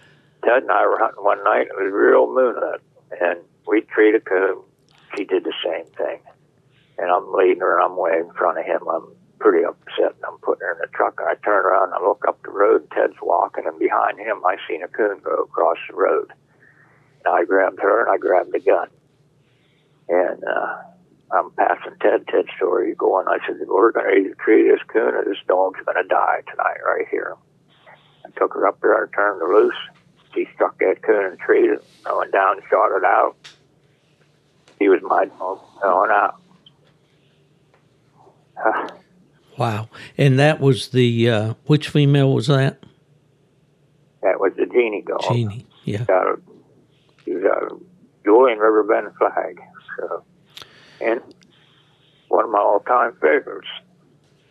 Ted and I were hunting one night. It was real moonlit, and we treated a coon. She did the same thing and I'm leading her, and I'm way in front of him. I'm pretty upset, and I'm putting her in the truck. And I turn around, and I look up the road. Ted's walking, and behind him, I seen a coon go across the road. And I grabbed her, and I grabbed the gun. And uh, I'm passing Ted. Ted, so where are you going? I said, we're going to either treat this coon, or this dog's going to die tonight right here. I took her up there. I turned her loose. She struck that coon and treated it. I went down and shot it out. He was my dog going out. wow. And that was the, uh, which female was that? That was the Genie dog. Genie, yeah. Uh, she Julian Riverbend flag. So, and one of my all time favorites.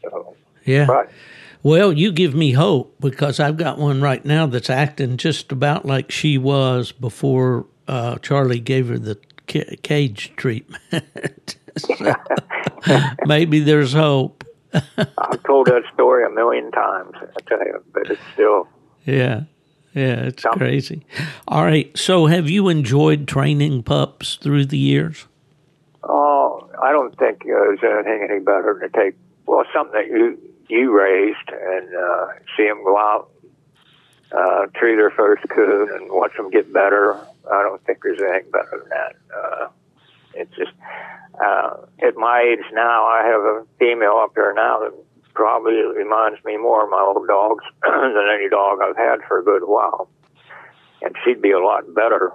So, yeah. But, well, you give me hope because I've got one right now that's acting just about like she was before uh, Charlie gave her the cage treatment. maybe there's hope. I've told that story a million times, I tell you, but it's still. Yeah. Yeah, it's something. crazy. All right. So, have you enjoyed training pups through the years? Oh, I don't think uh, there's anything any better than to take, well, something that you you raised and uh, see them go out, uh, treat their first coon and watch them get better. I don't think there's anything better than that. Uh, it's just, uh, at my age now, I have a female up here now that probably reminds me more of my old dogs than any dog I've had for a good while. And she'd be a lot better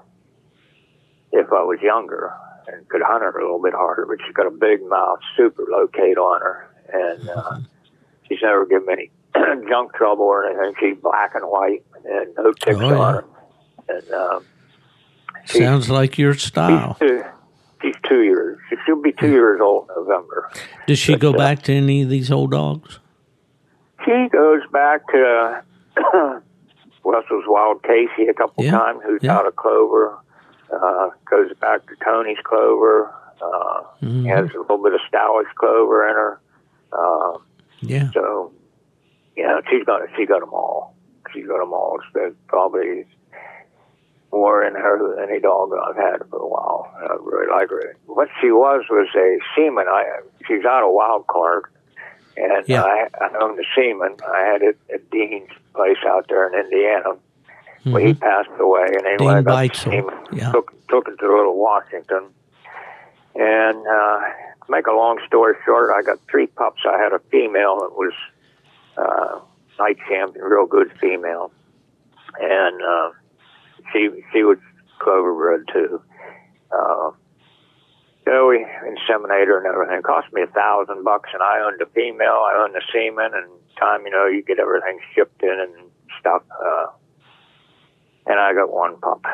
if I was younger and could hunt her a little bit harder. But she's got a big mouth, super locate on her, and uh, she's never given me any junk trouble or anything. She's black and white and no ticks oh, yeah. on her. And um, sounds like your style. She's she's two years. She'll be two years old in November. Does she but, go uh, back to any of these old dogs? She goes back to Russell's Wild Casey a couple yeah. times, who's yeah. out of Clover. Uh, goes back to Tony's Clover. Uh, mm-hmm. Has a little bit of Stowage Clover in her. Uh, yeah. So, yeah, she's got she got them all. She's got them all. It's probably more in her than any dog I've had for a while. I really like her. What she was was a seaman. I she's out of Wild Clark, and Yeah. I, I owned a seaman. I had it at Dean's place out there in Indiana. Well, he passed away, and anyway, I Mm-hmm. Got the Beitzel, seaman, yeah. took took it to little Washington, and uh, to make a long story short, I got three pups. I had a female that was uh, night champion, real good female, and uh, she she was clover bred too. Uh, so we inseminated her and everything. It cost me a thousand bucks, and I owned the female, I owned the semen, and time you know you get everything shipped in and stuff. Uh, and I got one pup.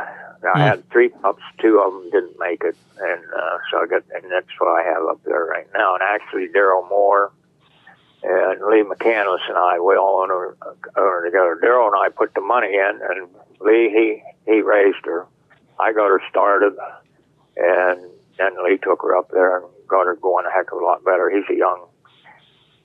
Now, I Hmm. had three pups. Two of them didn't make it, and uh, so I got, and that's what I have up there right now. And actually, Daryl Moore and Lee McCandless and I, we all own her, own her together. Daryl and I put the money in, and Lee he he raised her. I got her started, and then Lee took her up there and got her going a heck of a lot better. He's a young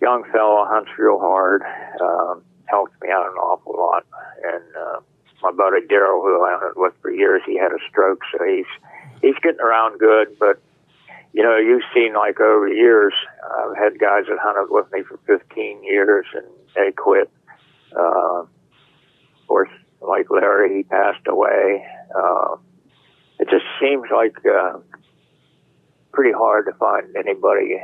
young fellow, hunts real hard, um, helped me out an awful lot, and. Uh, my buddy Daryl, who I hunted with for years, he had a stroke, so he's he's getting around good. But you know, you've seen like over the years, I've had guys that hunted with me for 15 years, and they quit. Uh, of course, like Larry, he passed away. Uh, it just seems like uh, pretty hard to find anybody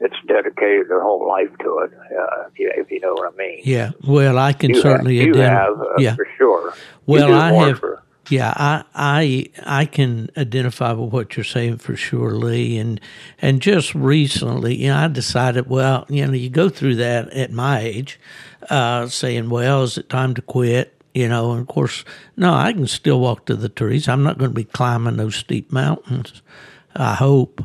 that's dedicated their whole life to it. Uh, if you if you know what I mean. Yeah. Well, I can You certainly have, you have uh, yeah. for sure. Well, I have- For, Yeah, I, I I can identify with what you're saying for sure, Lee. And and just recently, you know, I decided, well, you know, you go through that at my age, uh, saying, well, is it time to quit? You know, and of course, no, I can still walk to the trees. I'm not going to be climbing those steep mountains. I hope,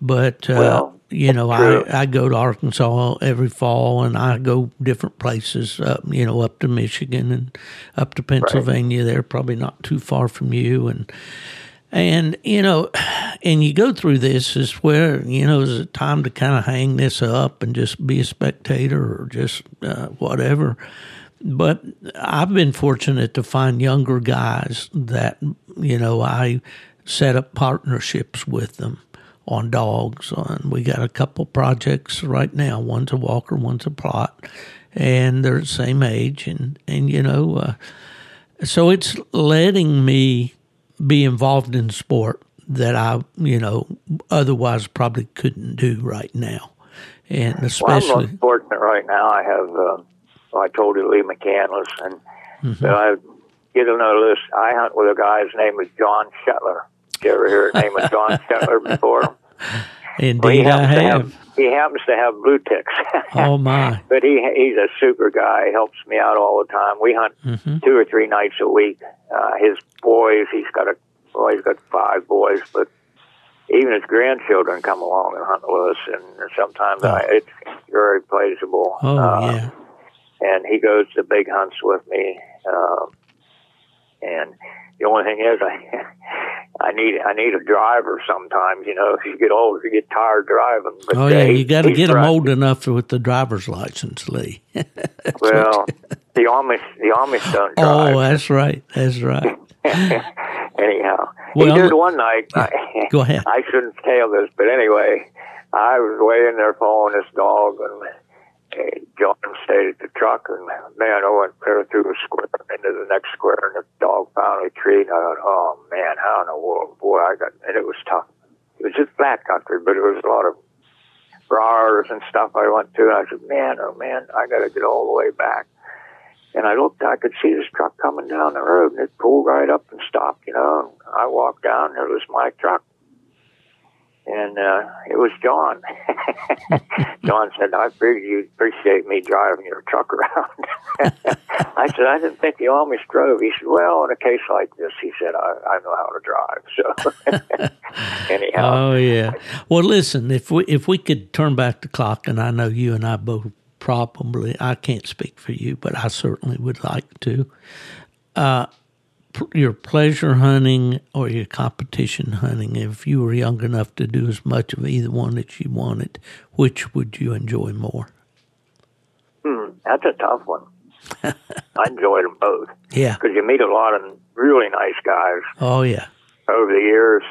but uh, Well, you know. I I go to Arkansas every fall, and I go different places. Up, you know, up to Michigan and up to Pennsylvania. They're probably not too far from you, and and you know, and you go through this is where you know is it time to kind of hang this up and just be a spectator or just uh, whatever. But I've been fortunate to find younger guys that you know I set up partnerships with them on dogs. And we got a couple projects right now. One's a walker, one's a Plott, and they're the same age. And and you know, uh, so it's letting me be involved in sport that I you know otherwise probably couldn't do right now, and well, I'm especially fortunate right now. I have. Uh, I told you Lee McCandless, and Mm-hmm. but I get know this. I hunt with a guy. His name is John Shetler. Did you ever hear the name of John Shetler before? Well, he indeed I to have. He happens to have Blueticks. Oh my, But he he's a super guy. He helps me out all the time. We hunt Mm-hmm. two or three nights a week. Uh, his boys, he's got a well, he's got five boys, but even his grandchildren come along and hunt with us, and sometimes I, it's very pleasurable. oh Uh, yeah, and he goes to big hunts with me. Um, and the only thing is, I I need I need a driver sometimes. You know, if you get old, you get tired driving. But, oh yeah. he- You got to get them old enough with the driver's license, Lee. Well, the Amish the Amish don't drive. oh, that's right. That's right. Anyhow, Well, he did one night. I, Go ahead. I shouldn't tell this, but anyway, I was way in there following this dog, and John stayed at the truck, and man, I went clear through the square into the next square, and the dog finally treed. And I thought, oh man, how in the world, boy, I got, and it was tough. It was just flat country, but it was a lot of briars and stuff I went through. And I said, man, oh man, I got to get all the way back. And I looked, I could see this truck coming down the road, and it pulled right up and stopped, you know. And I walked down, and it was my truck. And uh, it was John. John said, I figured you'd appreciate me driving your truck around. I said, I didn't think you always drove. He said, Well, in a case like this, he said, I, I know how to drive. So, anyhow, Oh yeah. Well, listen, if we if we could turn back the clock, and I know you and I both probably I can't speak for you, but I certainly would like to. Uh, your pleasure hunting or your competition hunting, if you were young enough to do as much of either one that you wanted, which would you enjoy more? hmm, that's a tough one. I enjoyed them both Yeah. because you meet a lot of really nice guys Oh yeah. over the years.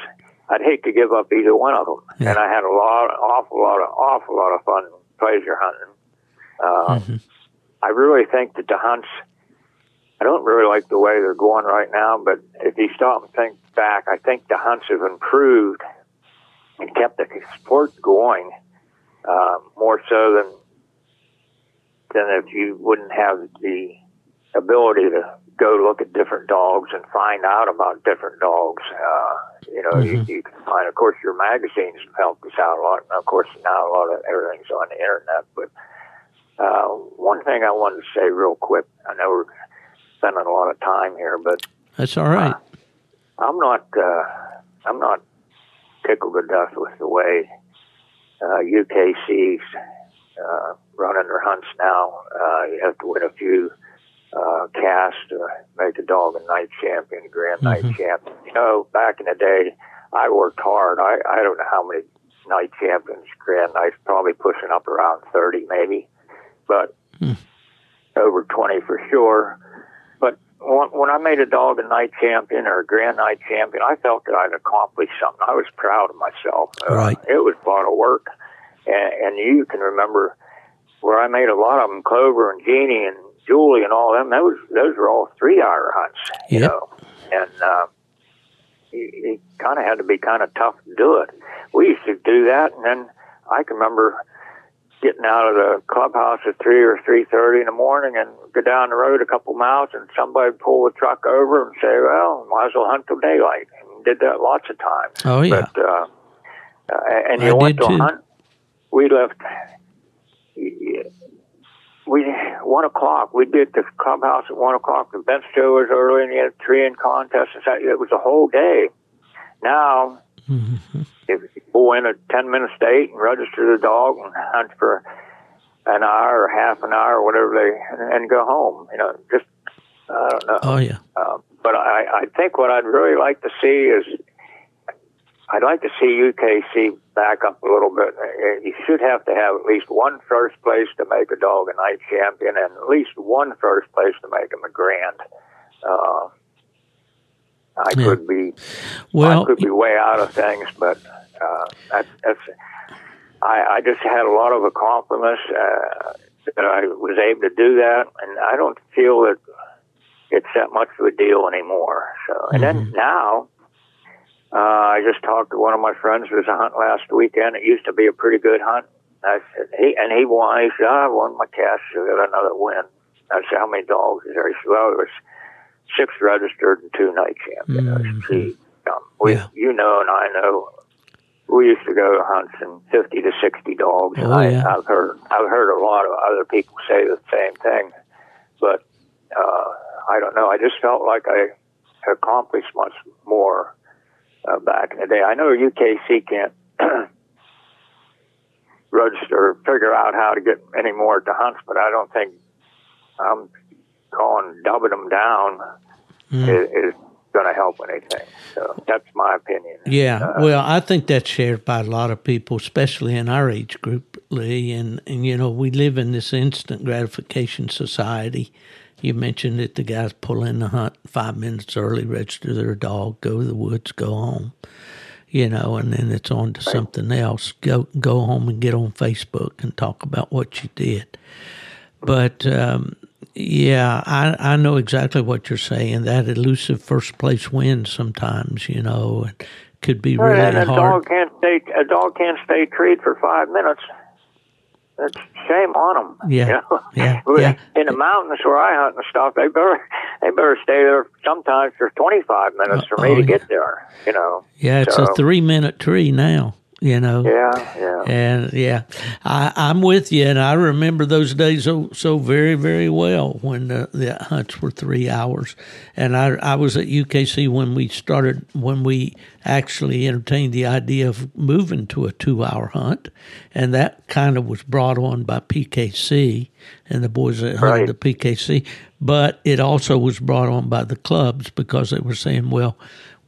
I'd hate to give up either one of them, Yeah. and I had a lot, awful lot of, awful lot of fun pleasure hunting. Uh, Mhm. I really think that the hunts. I don't really like the way they're going right now, but if you stop and think back, I think the hunts have improved and kept the sport going uh, more so than than if you wouldn't have the ability to go look at different dogs and find out about different dogs. Uh, you know, you, you can find, of course, your magazines have helped us out a lot. And of course, now a lot of everything's on the internet. But uh, one thing I wanted to say real quick, I know we're spending a lot of time here, but That's all right. I'm not uh, I'm not tickled to death with the way uh, UKC's uh, running their hunts now. Uh, you have to win a few uh, casts to make a dog a night champion, grand night champion. You know, back in the day, I worked hard. I, I don't know how many night champions, grand nights, probably pushing up around 30 maybe, but over 20 for sure. When, when I made a dog a night champion or a grand night champion, I felt that I'd accomplished something. I was proud of myself. Uh, Right. it was a lot of work. And, and you can remember where I made a lot of them, Clover and Jeannie and Julie and all them. Those those were all three hour hunts, you know. And uh, you, you kind of had to be kind of tough to do it. We used to do that, and then I can remember getting out of the clubhouse at three or three thirty in the morning and go down the road a couple miles, and somebody would pull the truck over and say, "Well, might as well hunt till daylight." And did that lots of times. Oh yeah. But uh, uh, and I you went to too. hunt. We left. We one o'clock. We did the clubhouse at one o'clock. The bench show was early, and you had in contests. and that- It was a whole day. Now, Mhm. If you go in at ten minutes to eight and register the dog and hunt for an hour or half an hour, or whatever they, and, and go home. You know, just I don't know. Oh yeah. Um, but I, I think what I'd really like to see is I'd like to see UKC back up a little bit. Uh, You should have to have at least one first place to make a dog a night champion, and at least one first place to make him a grand. Uh, I Yeah. could be Well, I could be way out of things, but uh, that, that's I, I just had a lot of accomplishments uh, that I was able to do that, and I don't feel that it's that much of a deal anymore. So, and then now, uh, I just talked to one of my friends who was a hunt last weekend. It used to be a pretty good hunt. I said, he and he won. He said, "Ah, I won my cash. I got another win. I said, how many dogs is there? He said, well, it was six registered and two night champions. Gee, um, we, Yeah. you know, and I know. We used to go to hunts and fifty to sixty dogs. Oh, I, yeah. I've heard I've heard a lot of other people say the same thing, but uh, I don't know. I just felt like I accomplished much more uh, back in the day. I know UKC can't register, figure out how to get any more to hunts, but I don't think I'm calling dubbing them down Mm. is, is going to help anything. So that's my opinion. Yeah, Uh, well, I think that's shared by a lot of people, especially in our age group, Lee. And, and you know, we live in this instant gratification society. You mentioned that the guys pull in the hunt five minutes early, register their dog, go to the woods, go home. You know, and then it's on to something else. Go go home and get on Facebook and talk about what you did. But um, yeah, I, I know exactly what you're saying. That elusive first place win sometimes, you know, it could be really and a hard. dog can't stay. A dog can't stay treed for five minutes. That's shame on them. Yeah, you know? yeah, yeah. In the mountains where I hunt and stuff, they better they better stay there sometimes for twenty five minutes uh, for me Oh, to yeah. get there. You know. Yeah, it's So, a three minute tree now, you know. Yeah, yeah. And yeah, I, I'm with you, and I remember those days so, so very, very well when the, the hunts were three hours. And I, I was at UKC when we started, when we actually entertained the idea of moving to a two hour hunt. And that kind of was brought on by PKC and the boys that hunted Right. the PKC. But it also was brought on by the clubs because they were saying, well,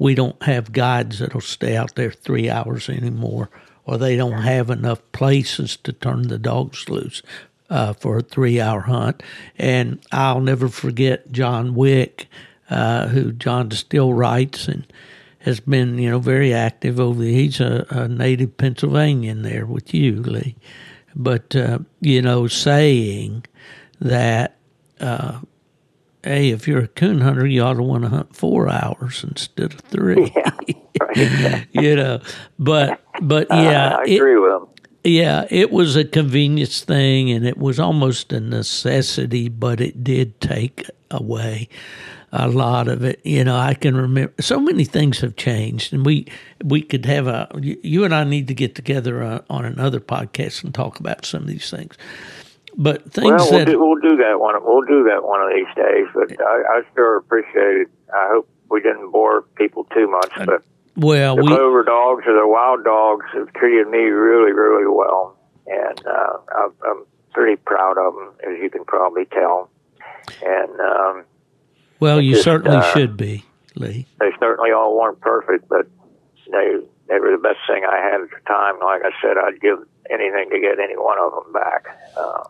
we don't have guides that'll stay out there three hours anymore, or they don't have enough places to turn the dogs loose. uh, for a three hour hunt. And I'll never forget John Wick, uh, who John still writes and has been, you know, very active over the, he's a, a native Pennsylvanian there with you, Lee. But, uh, you know, saying that, uh, hey, if you're a coon hunter, you ought to want to hunt four hours instead of three. Yeah, you know, but but Uh, yeah, I it- agree with him. yeah, it was a convenience thing, and it was almost a necessity, but it did take away a lot of it. You know, I can remember so many things have changed, and we we could have a you and I need to get together uh, on another podcast and talk about some of these things. But things Well, we'll that do, we'll do that one. We'll do that one of these days. But I, I sure appreciate it. I hope we didn't bore people too much. But well the we clover dogs or the wild dogs have treated me really, really well, and uh, I'm, I'm pretty proud of them, as you can probably tell. And um, well you just, certainly uh, should be Lee. they certainly all weren't perfect, but they they were the best thing I had at the time. Like I said, I'd give anything to get any one of them back. Uh,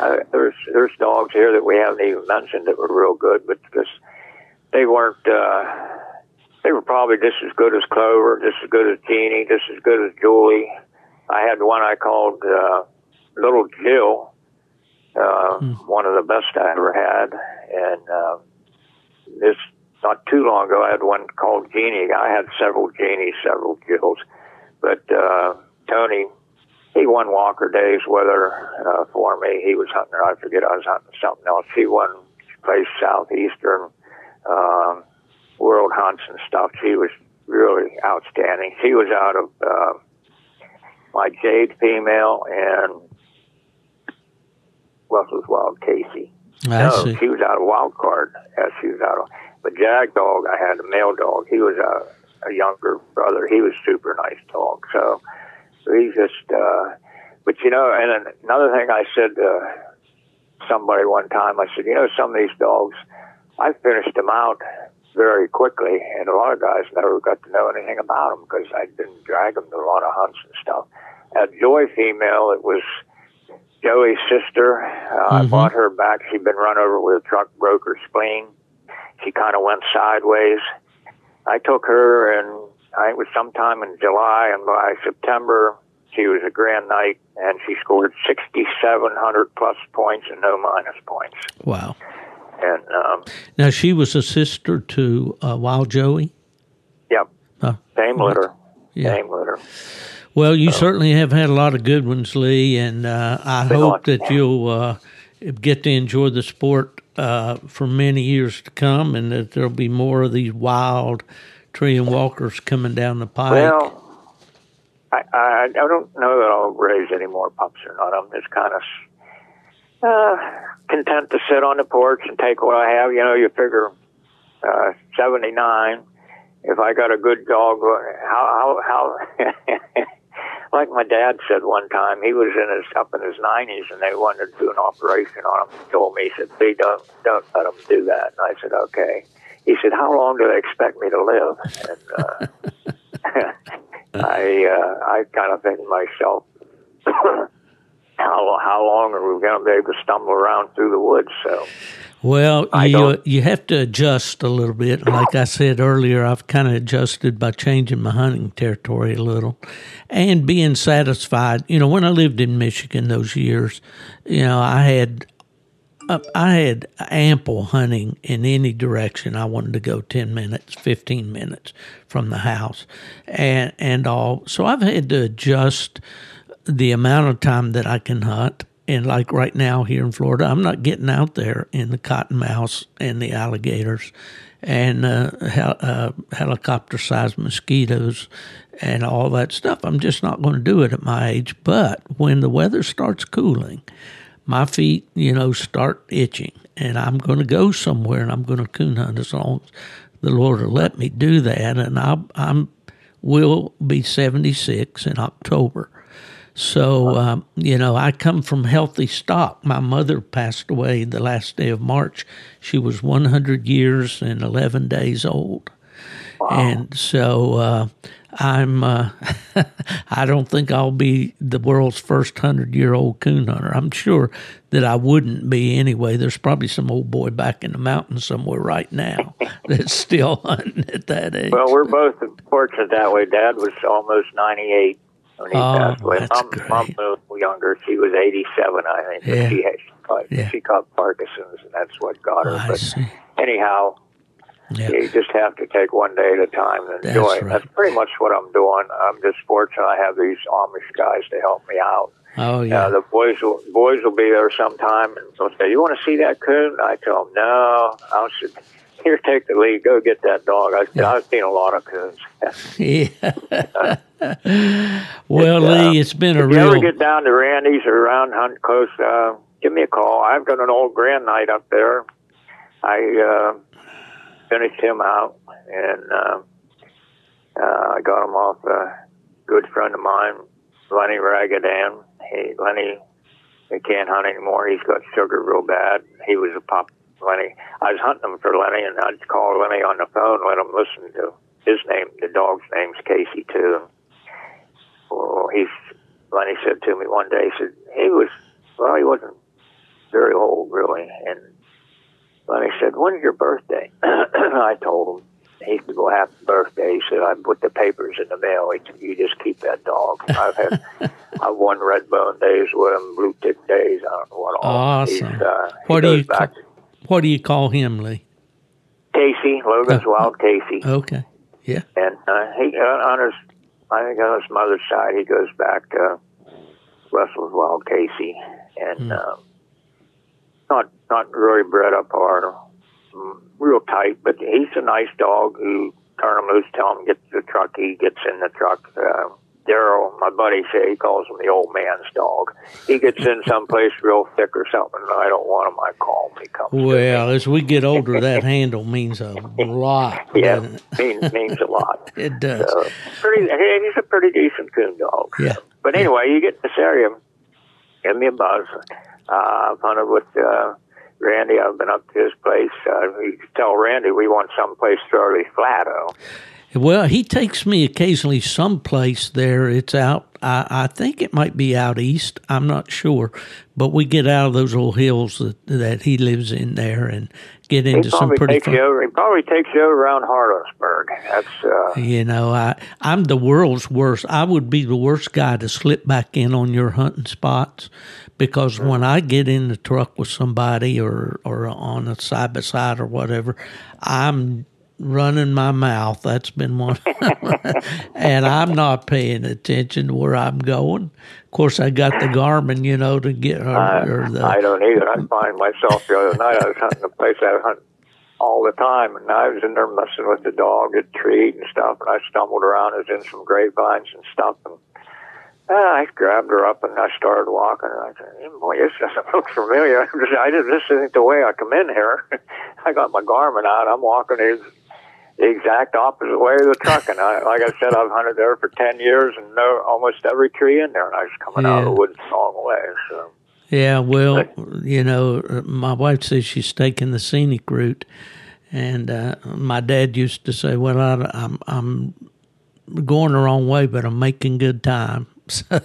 uh, there's there's dogs here that we haven't even mentioned that were real good, but just they weren't. Uh, they were probably just as good as Clover, just as good as Jeannie, just as good as Julie. I had one I called uh, Little Jill, uh, one of the best I ever had, and uh, this not too long ago I had one called Jeannie. I had several Jeannies, several Jills, but uh, Tony he won Walker Days with her uh, for me. He was hunting. I forget I was hunting something else. He won place southeastern um, world hunts and stuff. She was really outstanding. She was out of uh, my Jade female and was Wild Casey. I no, see. she was out of Wild Card. Yeah, she was out of. But Jag Dog, I had a male dog. He was a, a younger brother. He was super nice dog. So he just. Uh, but you know, and another thing I said to somebody one time, I said, you know, some of these dogs, I finished them out very quickly, and a lot of guys never got to know anything about them because I didn't drag them to a lot of hunts and stuff. At Joy female, it was Joey's sister. Uh, I Mhm. bought her back. She'd been run over with a truck, broke her spleen. She kind of went sideways. I took her, and I it was sometime in July, and by September, she was a Grand Nite, and she scored 6,700 plus points and no minus points. Wow. And um, Now she was a sister to uh, Wild Joey. yep, Uh, same litter, yeah. same litter. Well, you certainly have had a lot of good ones, Lee, and uh, I Been hope that you'll uh, get to enjoy the sport uh, for many years to come, and that there'll be more of these wild and walkers coming down the pike. Well, I, I I don't know that I'll raise any more pups or not. I'm just kind of uh, content to sit on the porch and take what I have. You know, you figure uh, 79. If I got a good dog, how how how. Like my dad said one time, he was in his up in his nineties, and they wanted to do an operation on him. He told me, he said, "Please don't don't let them do that." And I said, "Okay." He said, "How long do they expect me to live?" And uh, I uh, I kind of think to myself, how how long are we going to be able to stumble around through the woods? So Well, I you don't- you have to adjust a little bit. Like I said earlier, I've kind of adjusted by changing my hunting territory a little, and being satisfied. You know, when I lived in Michigan those years, you know, I had I had ample hunting in any direction I wanted to go. Ten minutes, fifteen minutes from the house, and and all. So I've had to adjust the amount of time that I can hunt. And like right now here in Florida, I'm not getting out there in the cottonmouths and the alligators and uh, hel- uh, helicopter sized mosquitoes and all that stuff. I'm just not going to do it at my age. But when the weather starts cooling, my feet, you know, start itching, and I'm going to go somewhere and I'm going to coon hunt as long as the Lord will let me do that. And I, I'm will be 76 in October. So, um, you know, I come from healthy stock. My mother passed away the last day of March. She was 100 years and 11 days old. And so uh, I'm. Uh, I don't think I'll be the world's first hundred year old coon hunter. I'm sure that I wouldn't be anyway. There's probably some old boy back in the mountains somewhere right now that's still hunting at that age. Well, we're both fortunate that way. Dad was almost 98 when he Oh, passed away. that's Mom, great. Mom was younger. She was 87, I think. Yeah. She had she caught, Yeah. she caught Parkinson's, and that's what got her. I but see. anyhow, Yeah. you just have to take one day at a time and That's enjoy. it. right. That's pretty much what I'm doing. I'm just fortunate I have these Amish guys to help me out. Oh Uh, yeah. the boys will boys will be there sometime, and they'll say, "You want to see that coon?" I tell them, "No." I said, "Here, take the lead. Go get that dog." I said, "I've seen a lot of coons." Yeah. well, uh, Lee, it's been a if you real. ever get down to Randy's or around Hunt Coast, uh, give me a call. I've got an old Grand Nite up there. I uh, finished him out, and uh, uh, I got him off a good friend of mine, Lenny Ragadan. He Lenny, he can't hunt anymore. He's got sugar real bad. He was a pup. Lenny, I was hunting him for Lenny, and I'd call Lenny on the phone, let him listen to his name. The dog's name's Casey too. Well, he's Lenny said to me one day. He said he was well, he wasn't very old really, and Lenny said, "When's your birthday?" I told him. He said, "Well, happy birthday." He said, "I put the papers in the mail." He said, "You just keep that dog." I've had I've won Redbone days with him, Bluetick days. I don't know what all. Awesome. Uh, What do you back call, What do you call him, Lee? Casey Logan's Oh. Wild Casey, Okay. Yeah. and uh, he uh, on his I think on his mother's side he goes back to Russell's Wild Casey, and Hmm. uh, not not really bred up hard, mm, real tight, but he's a nice dog who turn him loose, tell him get to the truck, he gets in the truck. Uh, Daryl, my buddy, say he calls him the old man's dog. He gets in someplace real thick or something, and I don't want him. I call him. He comes. Well, as we get older, that handle means a lot. yeah, means means a lot. It does. Uh, pretty, he's a pretty decent coon dog. Yeah. But anyway, you get in this area, give me a buzz. Uh, I've hunted with uh, Randy. I've been up to his place. Uh, you tell Randy we want someplace fairly flat. Oh, Well, he takes me occasionally someplace there. It's out. I, I think it might be out east. I'm not sure, but we get out of those old hills that that he lives in there and get into some pretty. takes Fun, you over. He probably takes you over around Harlansburg. That's uh, you know, I I'm the world's worst. I would be the worst guy to slip back in on your hunting spots because when I get in the truck with somebody or or on a side by side or whatever, I'm running my mouth. That's been one, and I'm not paying attention to where I'm going. Of course, I got the Garmin, you know, to get I, or the I don't either. I find myself the other night. I was hunting a place I hunt all the time, and I was in there messing with the dog at treat and stuff, and I stumbled around. I was in some grapevines and stuff, and uh, I grabbed her up and I started walking. And I said, "Eh, "Boy, this doesn't look familiar. I'm just, I just, this isn't the way I come in here." I got my Garmin out. I'm walking the, the exact opposite way of the truck, and I, like I said, I've hunted there for ten years and know almost every tree in there, and I was coming out of the woods the wrong way. So. Yeah, well, you know, my wife says she's taking the scenic route, and uh, my dad used to say, "Well, I, I'm I'm going the wrong way, but I'm making good time." So,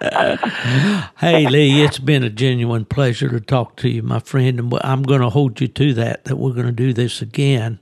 hey, Lee, it's been a genuine pleasure to talk to you, my friend, and I'm going to hold you to that. That we're going to do this again,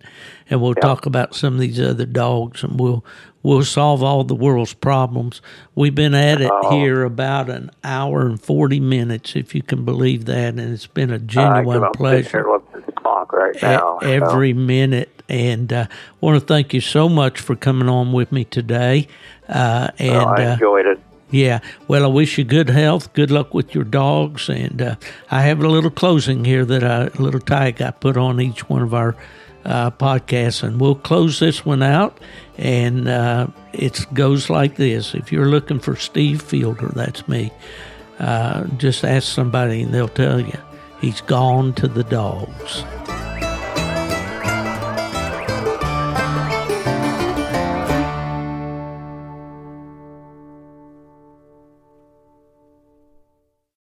and we'll talk about some of these other dogs, and we'll we'll solve all the world's problems. We've been at it here about an hour and forty minutes, if you can believe that, and it's been a genuine here pleasure looking at the clock right now. so- every minute. And uh, want to thank you so much for coming on with me today. Uh, and Oh, I uh, enjoyed it. Yeah, well, I wish you good health, good luck with your dogs, and uh, I have a little closing here that I, a little tag I put on each one of our uh, podcasts, and we'll close this one out, and uh, it goes like this: If you're looking for Steve Fielder, that's me. Uh, just ask somebody, and they'll tell you he's gone to the dogs.